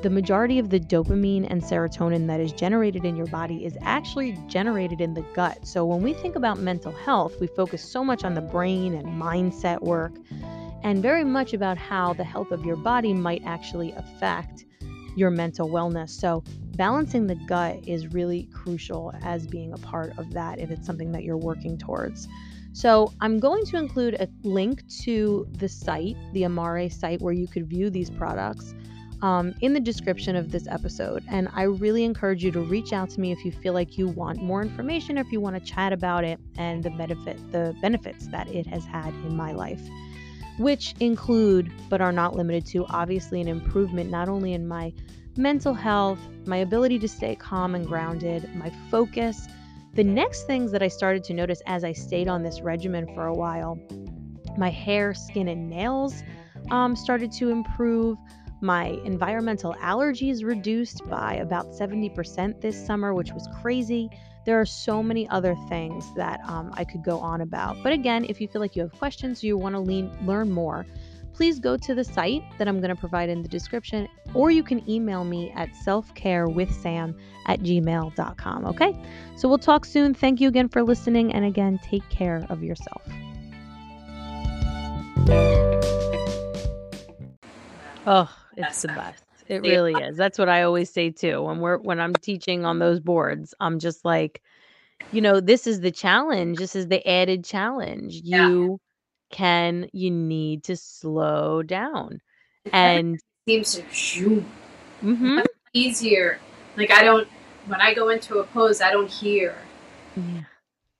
the majority of the dopamine and serotonin that is generated in your body is actually generated in the gut. So when we think about mental health, we focus so much on the brain and mindset work and very much about how the health of your body might actually affect your mental wellness. So balancing the gut is really crucial as being a part of that if it's something that you're working towards. So, I'm going to include a link to the site, the Amare site, where you could view these products um, in the description of this episode. And I really encourage you to reach out to me if you feel like you want more information or if you want to chat about it and the benefit the benefits that it has had in my life. Which include, but are not limited to, obviously an improvement not only in my mental health, my ability to stay calm and grounded, my focus. The next things that I started to notice as I stayed on this regimen for a while, my hair, skin, and nails um, started to improve. My environmental allergies reduced by about 70% this summer, which was crazy. There are so many other things that um, I could go on about. But again, if you feel like you have questions you want to learn more, please go to the site that I'm going to provide in the description, or you can email me at selfcarewithsam at gmail.com. Okay? So we'll talk soon. Thank you again for listening. And again, take care of yourself. Oh, it's the best. It Yeah. really is. That's what I always say too. When we're when I'm teaching on those boards, I'm just like, you know, this is the challenge. This is the added challenge. Yeah. You can you need to slow down. And seems to shoot mhm. easier. Like I don't when I go into a pose, I don't hear. Yeah.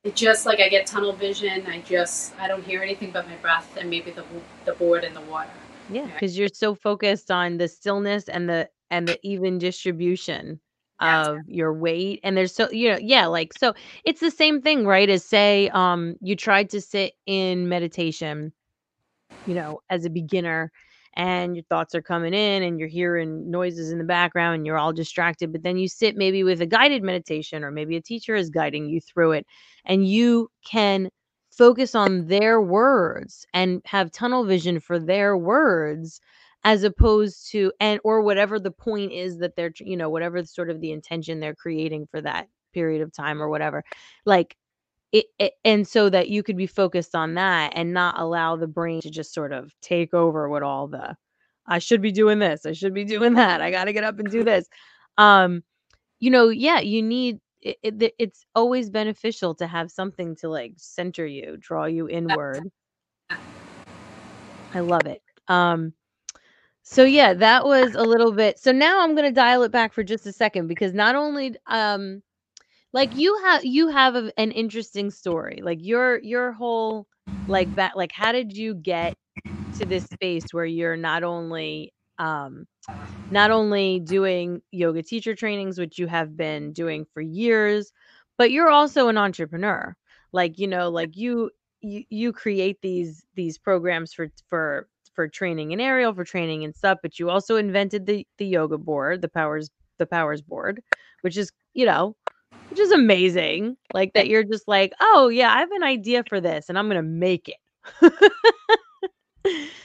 It just like I get tunnel vision. I just I don't hear anything but my breath and maybe the the board and the water. Yeah, because you're so focused on the stillness and the and the even distribution Yes. of your weight. And there's so you know, yeah, like so it's the same thing, right? As say, um, you tried to sit in meditation, you know, as a beginner, and your thoughts are coming in and you're hearing noises in the background and you're all distracted but then you sit maybe with a guided meditation or maybe a teacher is guiding you through it and you can focus on their words and have tunnel vision for their words as opposed to and or whatever the point is that they're you know whatever sort of the intention they're creating for that period of time or whatever like it, it, and so that you could be focused on that and not allow the brain to just sort of take over what all the I should be doing this, I should be doing that, I got to get up and do this. Um, you know, yeah, you need it, it, it's always beneficial to have something to like center you, draw you inward. I love it. Um, so yeah, that was a little bit. So now I'm going to dial it back for just a second because not only um like you have you have a, an interesting story. Like your your whole like that like how did you get to this space where you're not only um not only doing yoga teacher trainings which you have been doing for years, but you're also an entrepreneur. Like, you know, like you you, you create these these programs for for for training in aerial, for training and stuff, but you also invented the the yoga board, the powers the powers board, which is, you know, which is amazing. Like that you're just like, "Oh, yeah, I have an idea for this and I'm going to make it."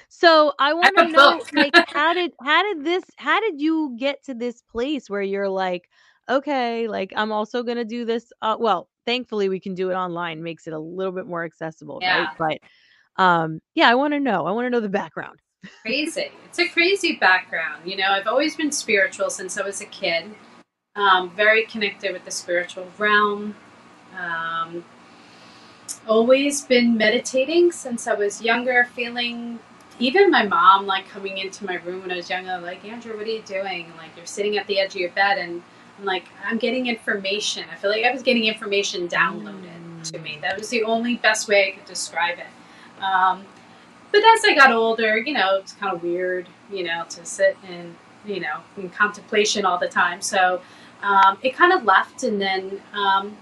so, I want to know like how did how did this how did you get to this place where you're like, "Okay, like I'm also going to do this uh, well, thankfully we can do it online, makes it a little bit more accessible, yeah. right? But um yeah, I want to know. I want to know the background. crazy. It's a crazy background. You know, I've always been spiritual since I was a kid um, very connected with the spiritual realm. Um, always been meditating since I was younger, feeling even my mom like coming into my room when I was younger, like, Andrew, what are you doing? Like, you're sitting at the edge of your bed, and I'm like, I'm getting information. I feel like I was getting information downloaded mm. to me. That was the only best way I could describe it. Um, but as I got older, you know, it's kind of weird, you know, to sit in, you know, in contemplation all the time. So um, it kind of left, and then um,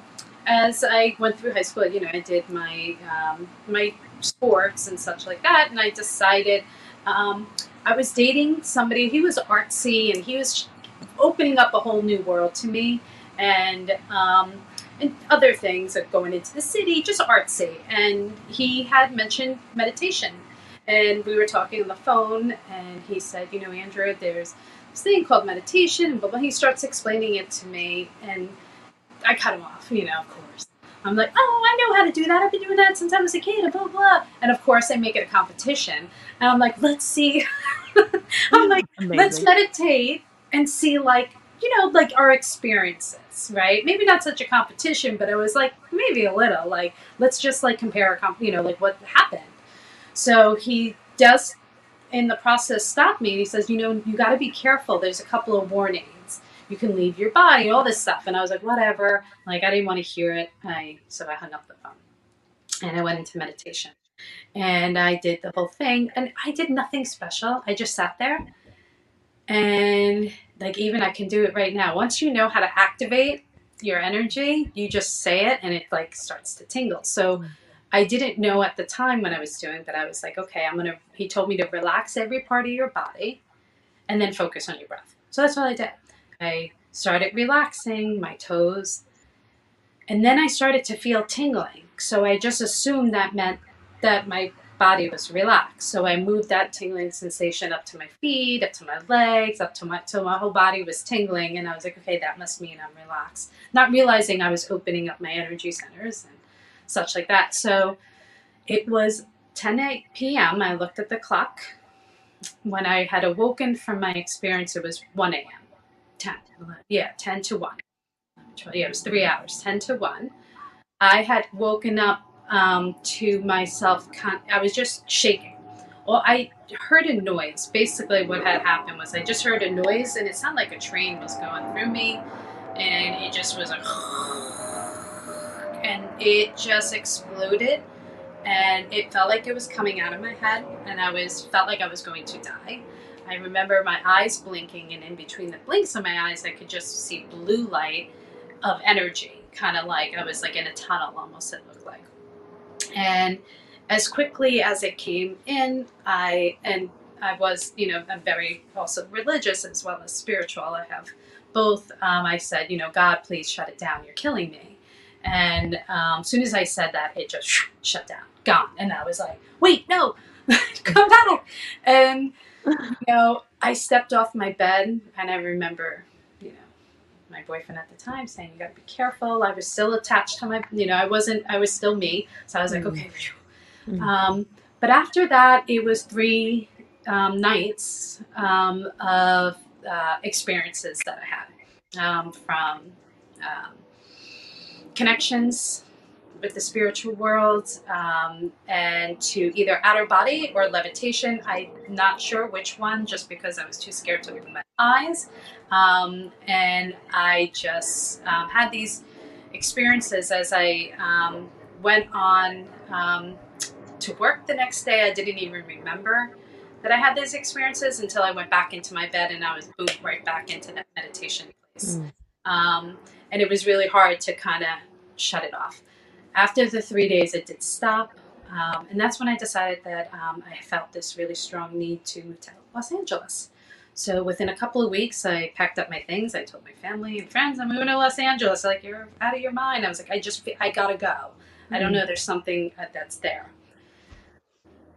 as I went through high school, you know, I did my um, my sports and such like that, and I decided um, I was dating somebody. He was artsy, and he was opening up a whole new world to me, and um, and other things like going into the city, just artsy. And he had mentioned meditation, and we were talking on the phone, and he said, you know, Andrew, there's this thing called meditation, but when he starts explaining it to me, and I cut him off, you know, of course. I'm like, oh, I know how to do that. I've been doing that since I was a kid, and blah, blah. And of course, I make it a competition. And I'm like, let's see. I'm like, Amazing. let's meditate and see, like, you know, like our experiences, right? Maybe not such a competition, but it was like maybe a little, like, let's just like compare, a comp- you know, like what happened. So he does in the process stop me and he says, you know, you got to be careful. There's a couple of warnings. You can leave your body, all this stuff. And I was like, whatever. Like I didn't want to hear it. I so I hung up the phone and I went into meditation. And I did the whole thing and I did nothing special. I just sat there and like even I can do it right now. Once you know how to activate your energy, you just say it and it like starts to tingle. So I didn't know at the time when I was doing, but I was like, okay, I'm gonna. He told me to relax every part of your body, and then focus on your breath. So that's what I did. I started relaxing my toes, and then I started to feel tingling. So I just assumed that meant that my body was relaxed. So I moved that tingling sensation up to my feet, up to my legs, up to my till my whole body was tingling, and I was like, okay, that must mean I'm relaxed. Not realizing I was opening up my energy centers and such like that. So it was 10 p.m. I looked at the clock. When I had awoken from my experience, it was 1 a.m. 10, 11, yeah, 10 to 1. Yeah, it was three hours, 10 to 1. I had woken up um, to myself, con- I was just shaking. Well, I heard a noise. Basically, what had happened was I just heard a noise, and it sounded like a train was going through me, and it just was like and it just exploded and it felt like it was coming out of my head and I was felt like I was going to die. I remember my eyes blinking and in between the blinks of my eyes I could just see blue light of energy, kind of like I was like in a tunnel almost it looked like. And as quickly as it came in, I and I was, you know, I'm very also religious as well as spiritual. I have both. Um, I said, you know, God, please shut it down. You're killing me. And um, as soon as I said that, it just shut down, gone. And I was like, wait, no, come back. And, you know, I stepped off my bed and I remember, you know, my boyfriend at the time saying, you got to be careful. I was still attached to my, you know, I wasn't, I was still me. So I was like, mm. okay. Mm. Um, but after that, it was three um, nights um, of uh, experiences that I had um, from um, connections with the spiritual world um, and to either outer body or levitation. I'm not sure which one, just because I was too scared to open my eyes. Um, and I just um, had these experiences as I um, went on um, to work the next day. I didn't even remember that I had these experiences until I went back into my bed and I was boom right back into that meditation place. Mm. Um, and it was really hard to kind of shut it off. After the three days, it did stop. Um, and that's when I decided that um, I felt this really strong need to move to Los Angeles. So within a couple of weeks, I packed up my things. I told my family and friends, I'm moving to Los Angeles. Like, you're out of your mind. I was like, I just, I gotta go. Mm-hmm. I don't mm-hmm. know. There's something that's there.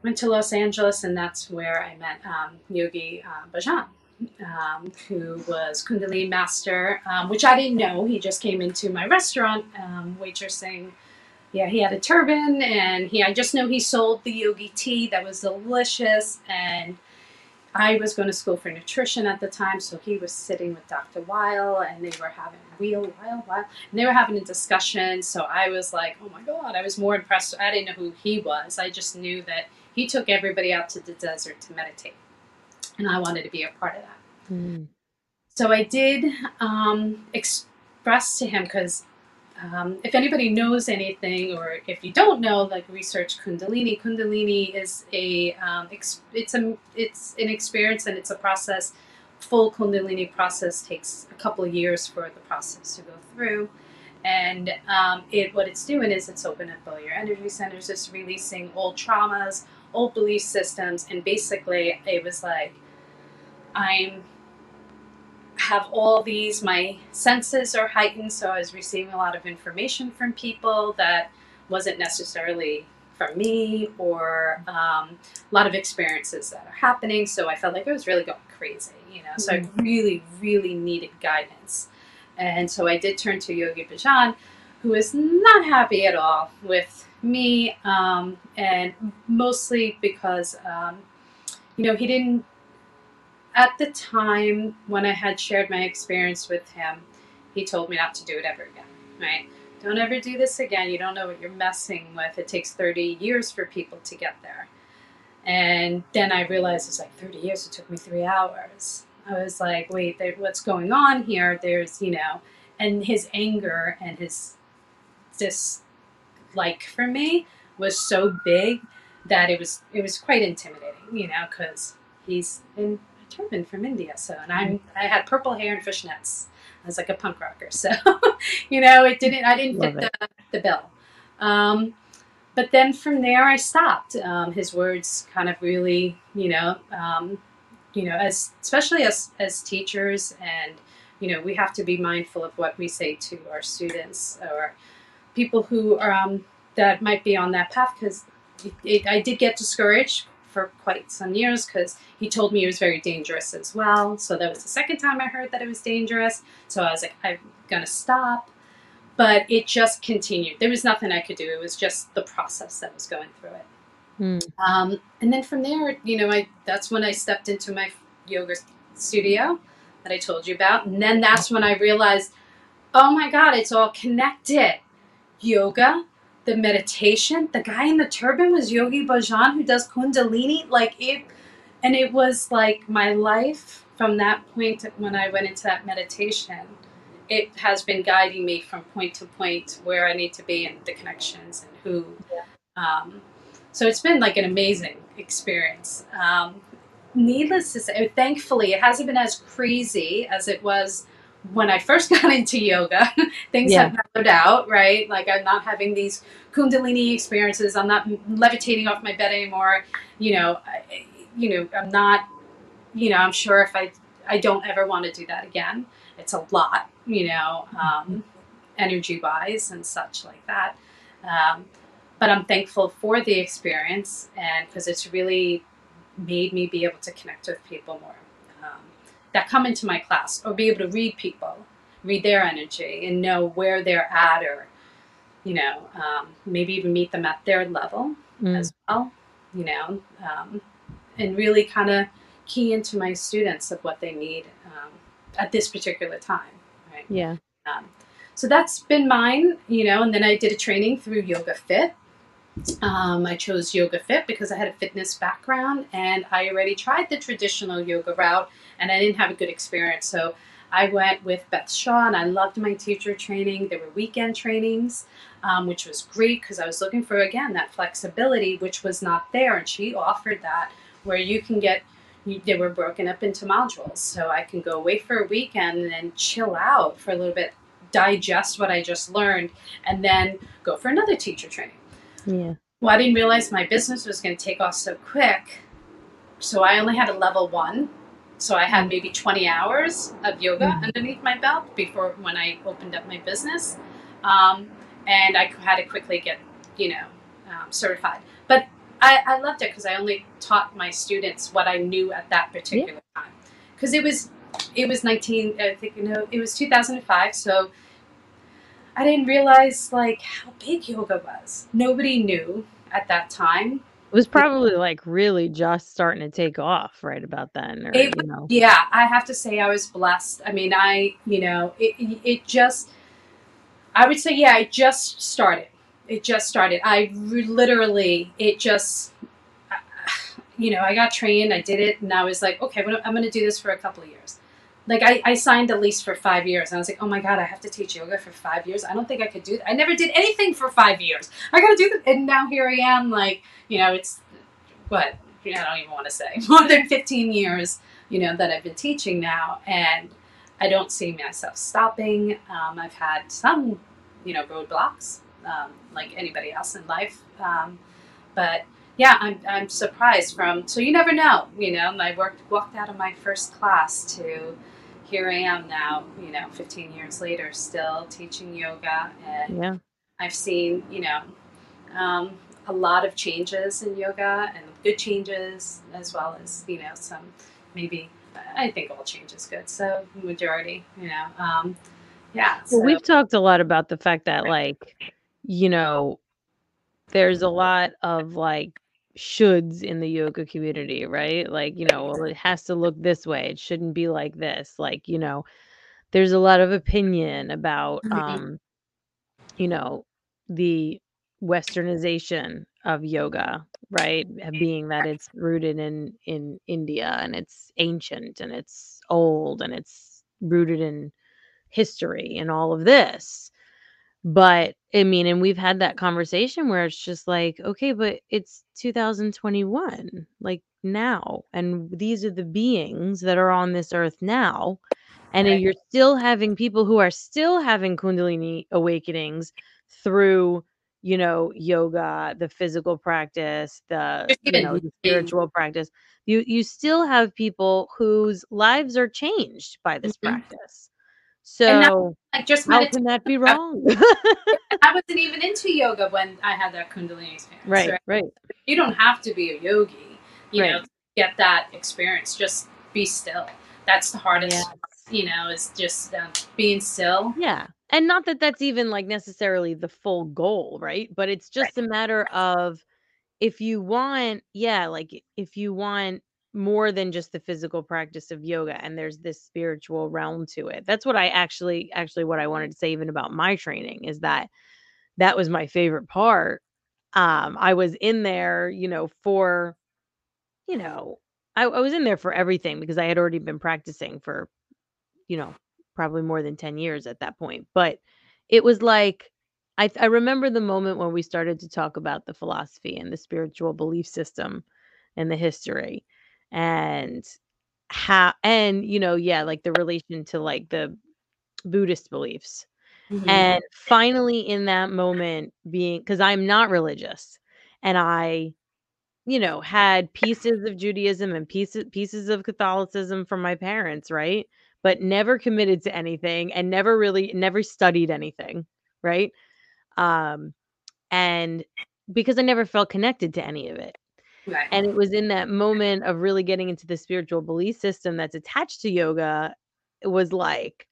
Went to Los Angeles, and that's where I met um, Yogi uh, Bhajan um, who was Kundalini master, um, which I didn't know. He just came into my restaurant, um, waitressing. Yeah, he had a turban, and he I just know he sold the yogi tea that was delicious. And I was going to school for nutrition at the time, so he was sitting with Dr. Weil, and they were having Wheel Weil Weil, and they were having a discussion. So I was like, oh my god, I was more impressed. I didn't know who he was. I just knew that he took everybody out to the desert to meditate and I wanted to be a part of that. Mm. So I did um, express to him because um, if anybody knows anything, or if you don't know, like research Kundalini. Kundalini is a um, it's a it's an experience and it's a process. Full Kundalini process takes a couple of years for the process to go through, and um, it what it's doing is it's opening up all your energy centers, it's releasing old traumas, old belief systems, and basically it was like I'm have all these my senses are heightened so i was receiving a lot of information from people that wasn't necessarily from me or um, a lot of experiences that are happening so i felt like i was really going crazy you know so mm-hmm. i really really needed guidance and so i did turn to yogi bhajan who is not happy at all with me um, and mostly because um, you know he didn't at the time when I had shared my experience with him, he told me not to do it ever again, right? Don't ever do this again. You don't know what you're messing with. It takes 30 years for people to get there. And then I realized it's like 30 years. It took me three hours. I was like, wait, there, what's going on here? There's, you know, and his anger and his dislike for me was so big that it was it was quite intimidating, you know, because he's in turban from India. So, and I'm I had purple hair and fishnets. I was like a punk rocker. So, you know, it didn't. I didn't Love fit the, the bill. Um, but then from there, I stopped. Um, his words kind of really, you know, um, you know, as especially as as teachers, and you know, we have to be mindful of what we say to our students or people who are um, that might be on that path because I did get discouraged for quite some years because he told me it was very dangerous as well. So that was the second time I heard that it was dangerous. So I was like, I'm going to stop. But it just continued. There was nothing I could do. It was just the process that was going through it. Mm. Um, and then from there, you know, I that's when I stepped into my yoga studio that I told you about. And then that's when I realized, oh my God, it's all connected. Yoga, the meditation. The guy in the turban was Yogi Bhajan who does Kundalini. Like it, and it was like my life from that point when I went into that meditation. It has been guiding me from point to point where I need to be and the connections and who. Yeah. Um, so it's been like an amazing experience. Um, needless to say, thankfully, it hasn't been as crazy as it was when I first got into yoga, things yeah. have mellowed out, right? Like I'm not having these kundalini experiences. I'm not levitating off my bed anymore. You know, you know, I'm not, you know, I'm sure if I, I don't ever want to do that again. It's a lot, you know, um, energy wise and such like that. Um, but I'm thankful for the experience and because it's really made me be able to connect with people more that come into my class or be able to read people, read their energy and know where they're at or, you know, um, maybe even meet them at their level Mm. as well, you know, um, and really kind of key into my students of what they need um, at this particular time, right? Yeah. Um, so that's been mine, you know, and then I did a training through Yoga Fit. Um, I chose Yoga Fit because I had a fitness background and I already tried the traditional yoga route and I didn't have a good experience. So I went with Beth Shaw and I loved my teacher training. There were weekend trainings, um, which was great because I was looking for, again, that flexibility, which was not there. And she offered that where you can get they were broken up into modules so i can go away for a weekend and then chill out for a little bit digest what i just learned and then go for another teacher training Yeah. well i didn't realize my business was going to take off so quick so i only had a level one so i had maybe 20 hours of yoga Mhm. underneath my belt before when i opened up my business um, and i had to quickly get you know um, certified but I, I loved it because I only taught my students what I knew at that particular time. Because it was, it was nineteen. I think you know it was two thousand and five. So I didn't realize like how big yoga was. Nobody knew at that time. It was probably like really just starting to take off right about then, or It you know. Yeah, I have to say I was blessed. I mean, I you know it it just. I would say yeah, it just started. It just started. I re- literally it just you know, I got trained, I did it, and I was like, okay, I'm going to do this for a couple of years. Like, I, I signed a lease for five years, and I was like, oh my God, I have to teach yoga for five years. I don't think I could do that. I never did anything for five years. I got to do that. And now here I am, like, you know, it's what? I don't even want to say. More than 15 years, you know, that I've been teaching now, and I don't see myself stopping. Um, I've had some, you know, roadblocks, um, like anybody else in life. Um, but yeah, I'm, I'm surprised from, so you never know, you know, I worked, walked out of my first class to here I am now, you know, 15 years later, still teaching yoga. And Yeah. I've seen, you know, um, a lot of changes in yoga and good changes, as well as, you know, some maybe, I think all change is good. So, majority, you know, um, yeah. Well, so- we've talked a lot about the fact that like, you know, there's a lot of like shoulds in the yoga community, right? Like, you know, well, it has to look this way. It shouldn't be like this. Like, you know, there's a lot of opinion about Mhm. um, you know, the westernization of yoga, right? Being that it's rooted in in India and it's ancient and it's old and it's rooted in history and all of this. But I mean, and we've had that conversation where it's just like, okay, but it's 2021, like now, and these are the beings that are on this earth now. And Right. you're still having people who are still having Kundalini awakenings through, you know, yoga, the physical practice, the you know, the spiritual practice. You you still have people whose lives are changed by this Mhm. practice. So Like just how can that be wrong? I wasn't even into yoga when I had that Kundalini experience. right, right. You don't have to be a yogi, you know, Right. to get that experience. Just be still. That's the hardest, Yes. you know, is just um, being still. Yeah. And not that that's even like necessarily the full goal, right? But it's just a matter of if you want, yeah, like if you want more than just the physical practice of yoga and there's this spiritual realm to it. That's what I actually actually what I wanted to say even about my training is that that was my favorite part. Um I was in there, you know, for you know, I, I was in there for everything because I had already been practicing for you know, probably more than 10 years at that point. But it was like, I, I remember the moment when we started to talk about the philosophy and the spiritual belief system and the history and how, and, you know, yeah, like the relation to like the Buddhist beliefs. Mhm. And finally, in that moment, being because I'm not religious and I you know, had pieces of Judaism and pieces pieces of Catholicism from my parents, right? But never committed to anything and never really never studied anything, right? Um and because I never felt connected to any of it. Right. And it was in that moment of really getting into the spiritual belief system that's attached to yoga, it was like,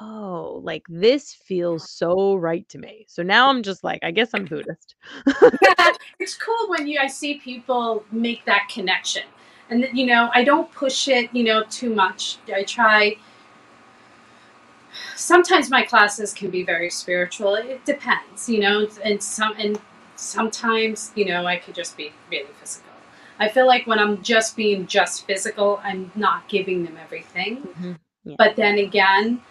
oh, like this feels so right to me. So now I'm just like, I guess I'm Buddhist. yeah, it's cool when you I see people make that connection. And you know, I don't push it, you know, too much. I try sometimes my classes can be very spiritual. It depends, you know, and some and sometimes, you know, I could just be really physical. I feel like when I'm just being just physical, I'm not giving them everything. Mm-hmm. Yeah. But then again,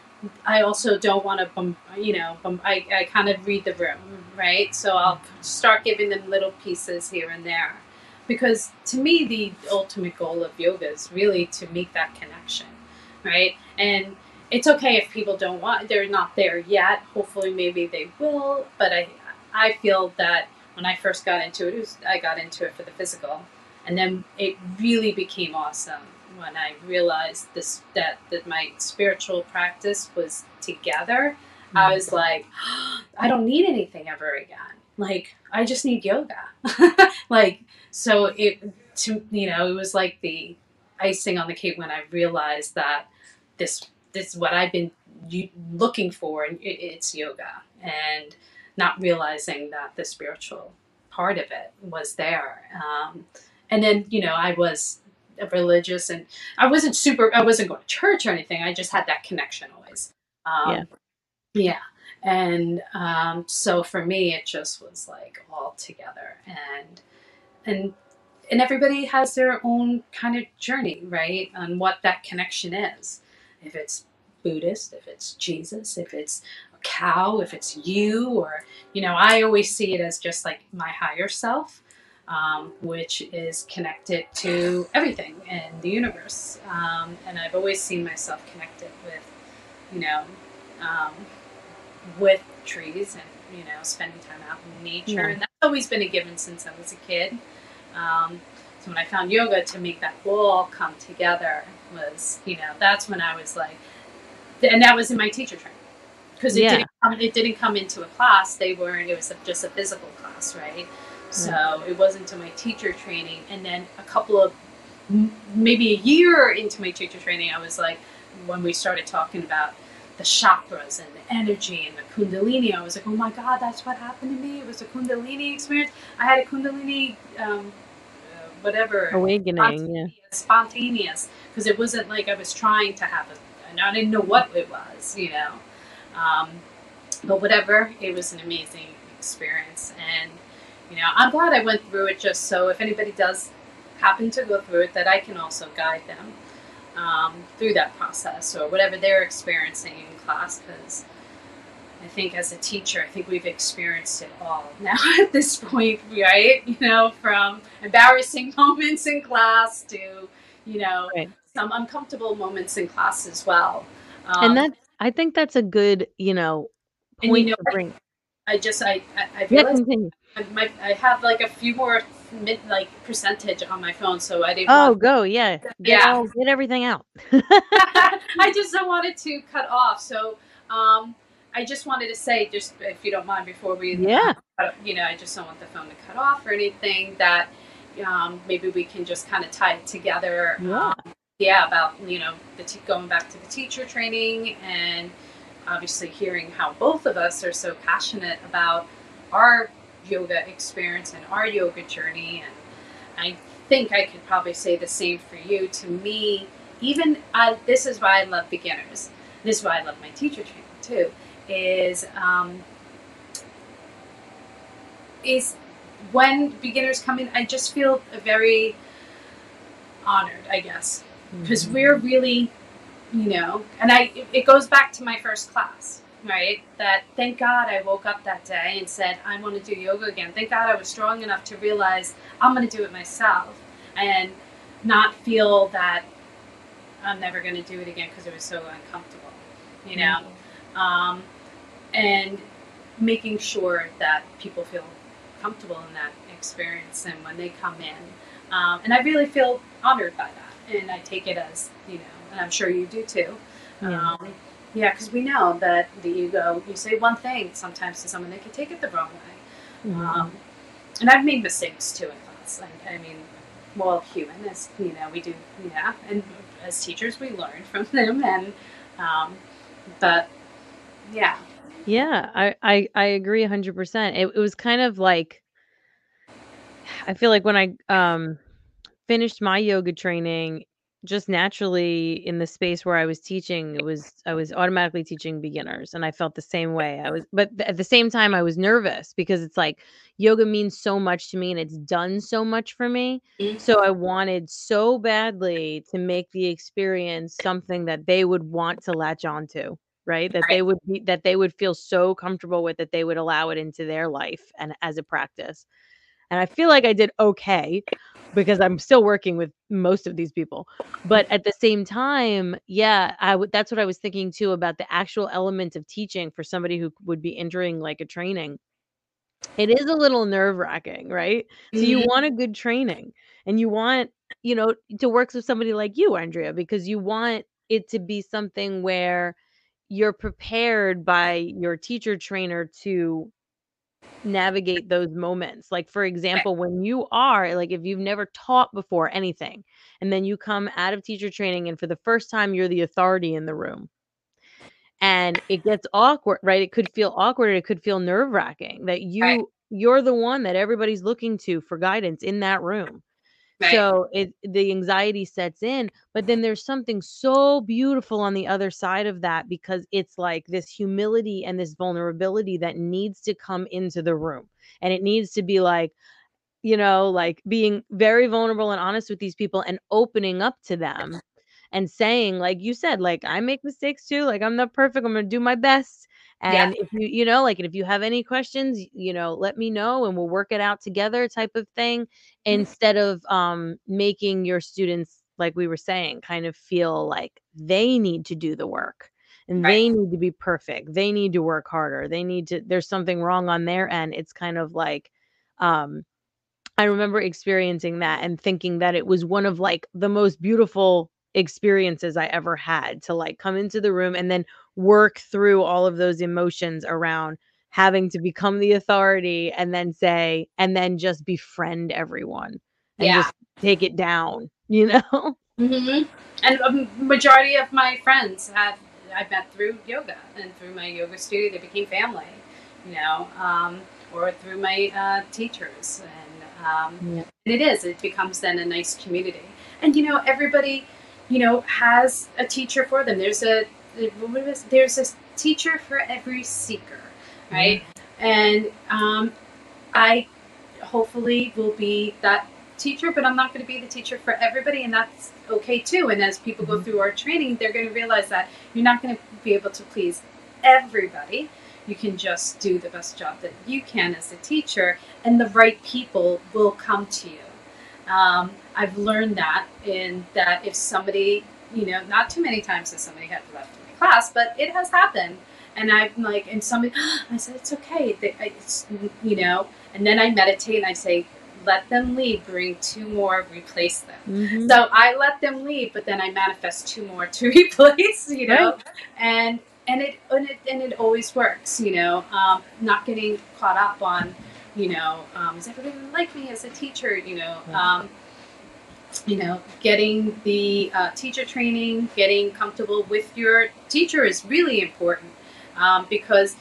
I also don't want to, bum, you know, bum, I, I kind of read the room, right? So I'll start giving them little pieces here and there. Because to me, the ultimate goal of yoga is really to make that connection, right? And it's okay if people don't want, they're not there yet. Hopefully, maybe they will. But I, I feel that when I first got into it, it was, I got into it for the physical and then it really became awesome when I realized this that that my spiritual practice was together. Mm-hmm. I was like, oh, I don't need anything ever again. Like I just need yoga. like so it to you know it was like the icing on the cake when I realized that this this is what I've been looking for and it, it's yoga and not realizing that the spiritual part of it was there. Um, and then you know I was religious and I wasn't super I wasn't going to church or anything. I just had that connection always. Um, yeah. yeah. And um, so for me it just was like all together. And and and everybody has their own kind of journey right on what that connection is. If it's Buddhist if it's Jesus if it's a cow if it's you or you know I always see it as just like my higher self um, which is connected to everything in the universe. Um, and I've always seen myself connected with, you know, um, with trees and, you know, spending time out in nature. Yeah. And that's always been a given since I was a kid. Um, so when I found yoga to make that all come together was, you know, that's when I was like, and that was in my teacher training because it yeah. didn't come, it didn't come into a class. They weren't. It was just a physical class, right? So it wasn't until my teacher training, and then a couple of maybe a year into my teacher training, I was like, when we started talking about the chakras and the energy and the kundalini, I was like, oh my god, that's what happened to me. It was a kundalini experience. I had a kundalini, um, uh, whatever awakening, spontaneous, yeah, spontaneous, because it wasn't like I was trying to have it. And I didn't know what it was, you know. Um, but whatever, it was an amazing experience, and you know, I'm glad I went through it just so if anybody does happen to go through it, that I can also guide them um, through that process or whatever they're experiencing in class. Because I think as a teacher, I think we've experienced it all now at this point, right? You know, from embarrassing moments in class to, you know, right. some uncomfortable moments in class as well. Um, and that I think that's a good, you know, point you know, to bring. I just I I, I realized yeah, my, I have like a few more mid like percentage on my phone, so I didn't. Oh, go yeah, get yeah, all, get everything out. I just don't want it to cut off, so um, I just wanted to say, just if you don't mind, before we yeah, uh, you know, I just don't want the phone to cut off or anything. That um, maybe we can just kind of tie it together. Yeah. Um, yeah, about you know the t- going back to the teacher training and obviously hearing how both of us are so passionate about our yoga experience and our yoga journey. And I think I could probably say the same for you. To me, even uh, this is why I love beginners. This is why I love my teacher training too. Is um, is when beginners come in, I just feel very honored, I guess, because mm-hmm. we're really, you know, and I it goes back to my first class right? That thank God I woke up that day and said, I want to do yoga again. Thank God I was strong enough to realize I'm going to do it myself and not feel that I'm never going to do it again because it was so uncomfortable, you know? Mm-hmm. Um, and making sure that people feel comfortable in that experience and when they come in. Um, and I really feel honored by that. And I take it as, you know, and I'm sure you do too. Um, yeah, because we know that the ego, you say one thing sometimes to someone, they can take it the wrong way. Mm-hmm. Um, and I've made mistakes too in class. I, I mean, well, human as you know, we do, yeah, and as teachers, we learn from them, and um, but yeah, yeah, I I, I agree hundred percent. It, it was kind of like I feel like when I um finished my yoga training, just naturally in the space where I was teaching, it was I was automatically teaching beginners and I felt the same way. I was but at the same time I was nervous because it's like yoga means so much to me and it's done so much for me. Mm-hmm. So I wanted so badly to make the experience something that they would want to latch onto, right? That right. they would be that they would feel so comfortable with that they would allow it into their life and as a practice. And I feel like I did okay because I'm still working with most of these people. But at the same time, yeah, I would that's what I was thinking too about the actual element of teaching for somebody who would be entering like a training. It is a little nerve-wracking, right? Mm-hmm. So you mm-hmm. want a good training and you want, you know, to work with somebody like you, Andrea, because you want it to be something where you're prepared by your teacher trainer to navigate those moments. Like, for example, when you are like, if you've never taught before anything, and then you come out of teacher training, and for the first time, you're the authority in the room, and it gets awkward, right? It could feel awkward. It could feel nerve wracking that you. Right. You're the one that everybody's looking to for guidance in that room. Right. So it the anxiety sets in, but then there's something so beautiful on the other side of that because it's like this humility and this vulnerability that needs to come into the room. And it needs to be like, you know, like being very vulnerable and honest with these people and opening up to them and saying, like you said, like I make mistakes too. Like I'm not perfect. I'm gonna do my best. And yeah. if you, you know, like, and if you have any questions, you know, let me know and we'll work it out together type of thing mm-hmm. instead of um, making your students, like we were saying, kind of feel like they need to do the work and right. they need to be perfect. They need to work harder. They need to, there's something wrong on their end. It's kind of like, um, I remember experiencing that and thinking that it was one of like the most beautiful experiences I ever had to like come into the room and then work through all of those emotions around having to become the authority and then say and then just befriend everyone and yeah. just take it down you know mm-hmm. and a majority of my friends have i met through yoga and through my yoga studio they became family you know um, or through my uh, teachers and, um, yeah. and it is it becomes then a nice community and you know everybody you know has a teacher for them there's a there's a teacher for every seeker, right? Mm-hmm. And um, I hopefully will be that teacher, but I'm not going to be the teacher for everybody, and that's okay too. And as people go mm-hmm. through our training, they're going to realize that you're not going to be able to please everybody. You can just do the best job that you can as a teacher, and the right people will come to you. Um, I've learned that in that if somebody, you know, not too many times has somebody had left class, but it has happened. And I'm like, and somebody, I said, it's okay. It's, you know, and then I meditate and I say, let them leave, bring two more, replace them. Mm-hmm. So I let them leave, but then I manifest two more to replace, you know, right. and and it and it and it always works, you know. Um, not getting caught up on, you know, um, is everybody like me as a teacher, you know. Um, you know, getting the uh, teacher training, getting comfortable with your teacher is really important um, because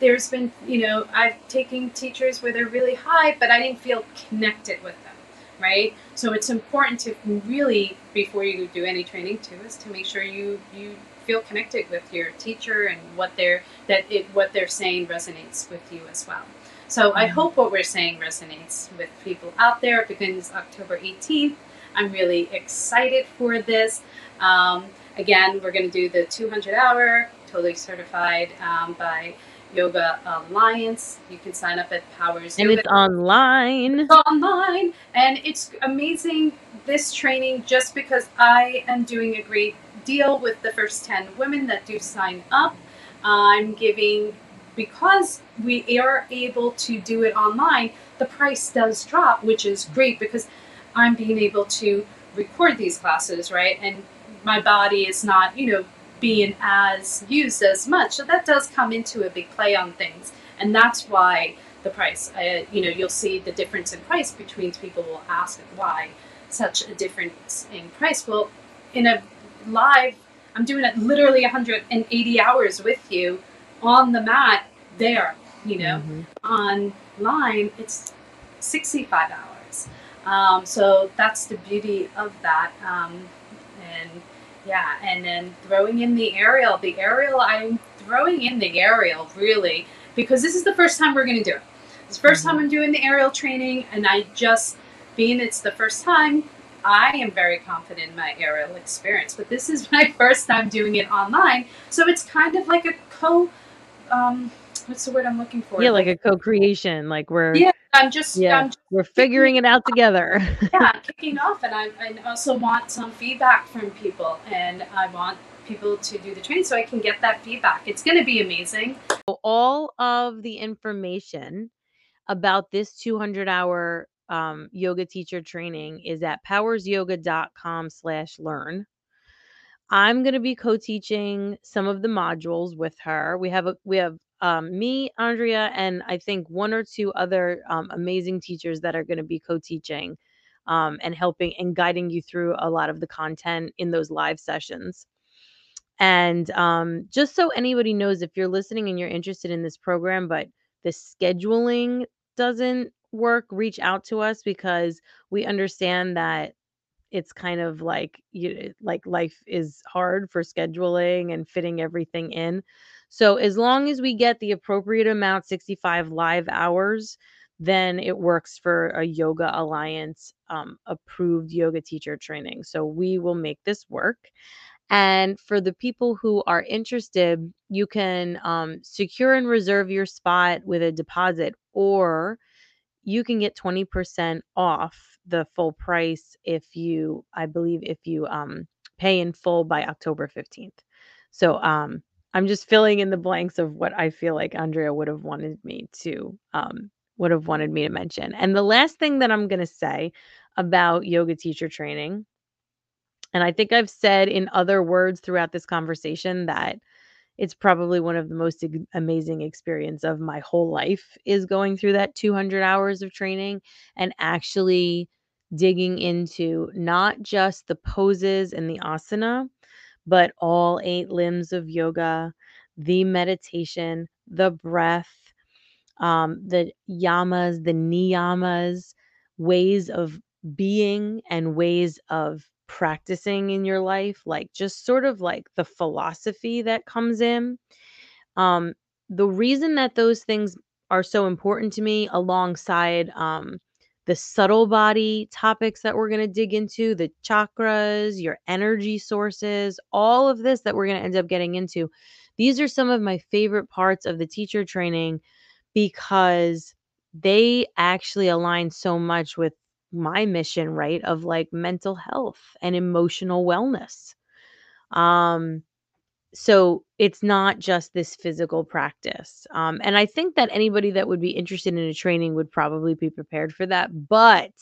there's been, you know, I've taken teachers where they're really high, but I didn't feel connected with them, right? So it's important to really, before you do any training too, is to make sure you you feel connected with your teacher and what they're that it what they're saying resonates with you as well. So I mm-hmm. hope what we're saying resonates with people out there. It begins October 18th. I'm really excited for this. Um, again, we're going to do the 200 hour, totally certified um, by Yoga Alliance. You can sign up at Powers. And Yoga. it's online. It's online, and it's amazing. This training, just because I am doing a great deal with the first 10 women that do sign up, I'm giving because we are able to do it online, the price does drop, which is great because I'm being able to record these classes, right? And my body is not, you know, being as used as much. So that does come into a big play on things. And that's why the price, uh, you know, you'll see the difference in price between people will ask why such a difference in price. Well, in a live, I'm doing it literally 180 hours with you on the mat there, you know, mm-hmm. online, it's 65 hours. Um, so that's the beauty of that. Um, and yeah, and then throwing in the aerial. The aerial, I'm throwing in the aerial really because this is the first time we're going to do it. It's the 1st mm-hmm. time I'm doing the aerial training, and I just, being it's the first time, I am very confident in my aerial experience. But this is my first time doing it online, so it's kind of like a co. Um, what's the word I'm looking for? Yeah, like a co-creation. Like we're yeah. I'm just yeah. I'm just we're figuring it out together. yeah, kicking off, and I, I also want some feedback from people, and I want people to do the training so I can get that feedback. It's going to be amazing. All of the information about this 200 hour um, yoga teacher training is at powersyoga.com slash learn. I'm going to be co-teaching some of the modules with her. We have a, we have um, me, Andrea, and I think one or two other um, amazing teachers that are going to be co-teaching um, and helping and guiding you through a lot of the content in those live sessions. And um, just so anybody knows, if you're listening and you're interested in this program, but the scheduling doesn't work, reach out to us because we understand that it's kind of like you like life is hard for scheduling and fitting everything in. So as long as we get the appropriate amount 65 live hours, then it works for a Yoga Alliance um, approved yoga teacher training. So we will make this work. And for the people who are interested, you can um, secure and reserve your spot with a deposit, or you can get 20% off the full price if you, I believe, if you um, pay in full by October 15th. So um, I'm just filling in the blanks of what I feel like Andrea would have wanted me to um, would have wanted me to mention. And the last thing that I'm going to say about yoga teacher training and I think I've said in other words throughout this conversation that it's probably one of the most amazing experience of my whole life is going through that 200 hours of training and actually digging into not just the poses and the asana, but all eight limbs of yoga, the meditation, the breath, um, the yamas, the niyamas, ways of being and ways of practicing in your life, like just sort of like the philosophy that comes in. Um, the reason that those things are so important to me, alongside um, the subtle body topics that we're going to dig into, the chakras, your energy sources, all of this that we're going to end up getting into. These are some of my favorite parts of the teacher training because they actually align so much with my mission, right, of like mental health and emotional wellness. Um, so it's not just this physical practice. Um, and I think that anybody that would be interested in a training would probably be prepared for that. But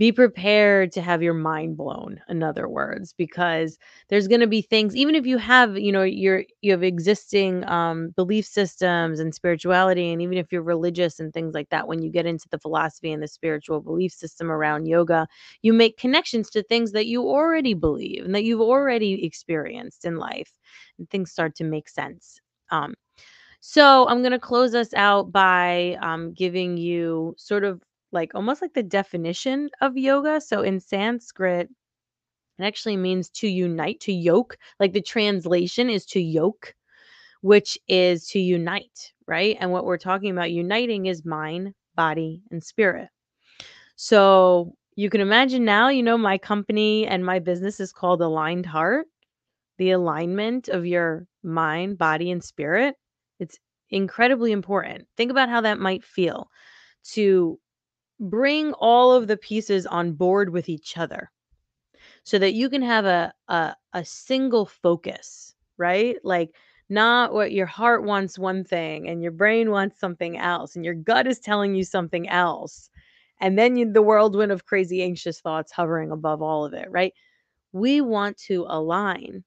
be prepared to have your mind blown in other words because there's going to be things even if you have you know your you have existing um, belief systems and spirituality and even if you're religious and things like that when you get into the philosophy and the spiritual belief system around yoga you make connections to things that you already believe and that you've already experienced in life and things start to make sense. Um, so i'm going to close us out by um, giving you sort of like almost like the definition of yoga. So in Sanskrit, it actually means to unite, to yoke. Like the translation is to yoke, which is to unite, right? And what we're talking about uniting is mind, body, and spirit. So you can imagine now, you know, my company and my business is called Aligned Heart. The alignment of your mind, body, and spirit. It's incredibly important. Think about how that might feel to bring all of the pieces on board with each other so that you can have a, a, a single focus, right? Like not what your heart wants one thing and your brain wants something else and your gut is telling you something else. And then you, the whirlwind of crazy anxious thoughts hovering above all of it, right? We want to align.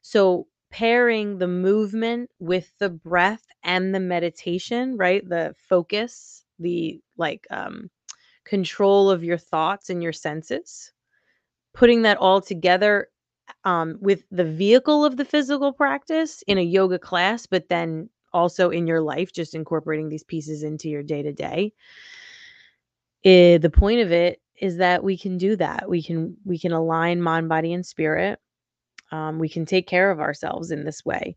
So, pairing the movement with the breath and the meditation, right? The focus, the like um, control of your thoughts and your senses, putting that all together um, with the vehicle of the physical practice in a yoga class, but then also in your life, just incorporating these pieces into your day to day. The point of it is that we can do that. We can we can align mind, body, and spirit. Um, we can take care of ourselves in this way.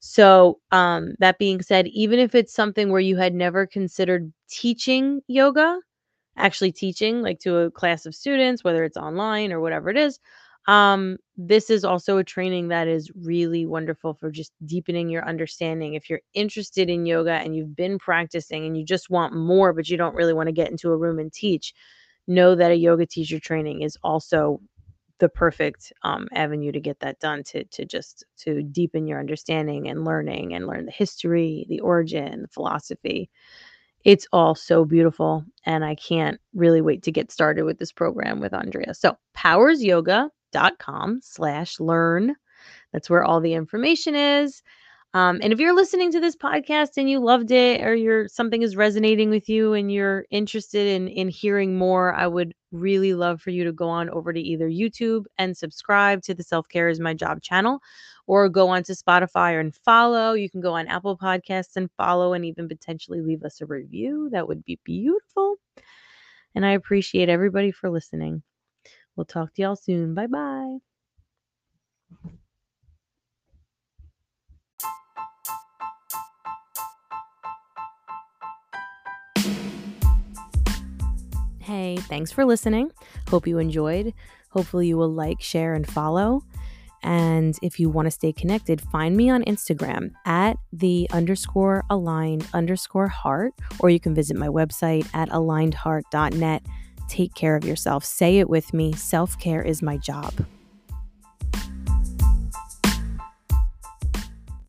So, um, that being said, even if it's something where you had never considered teaching yoga, actually teaching like to a class of students, whether it's online or whatever it is, um, this is also a training that is really wonderful for just deepening your understanding. If you're interested in yoga and you've been practicing and you just want more, but you don't really want to get into a room and teach, know that a yoga teacher training is also the perfect um, avenue to get that done to to just to deepen your understanding and learning and learn the history the origin the philosophy it's all so beautiful and i can't really wait to get started with this program with andrea so powers yoga dot com slash learn. That's where all the information is. Um, and if you're listening to this podcast and you loved it or you're something is resonating with you and you're interested in in hearing more, I would really love for you to go on over to either YouTube and subscribe to the Self Care is My Job channel or go on to Spotify and follow. You can go on Apple Podcasts and follow and even potentially leave us a review. That would be beautiful. And I appreciate everybody for listening. We'll talk to y'all soon. Bye bye. Hey, thanks for listening. Hope you enjoyed. Hopefully, you will like, share, and follow. And if you want to stay connected, find me on Instagram at the underscore aligned underscore heart, or you can visit my website at alignedheart.net take care of yourself. Say it with me self care is my job.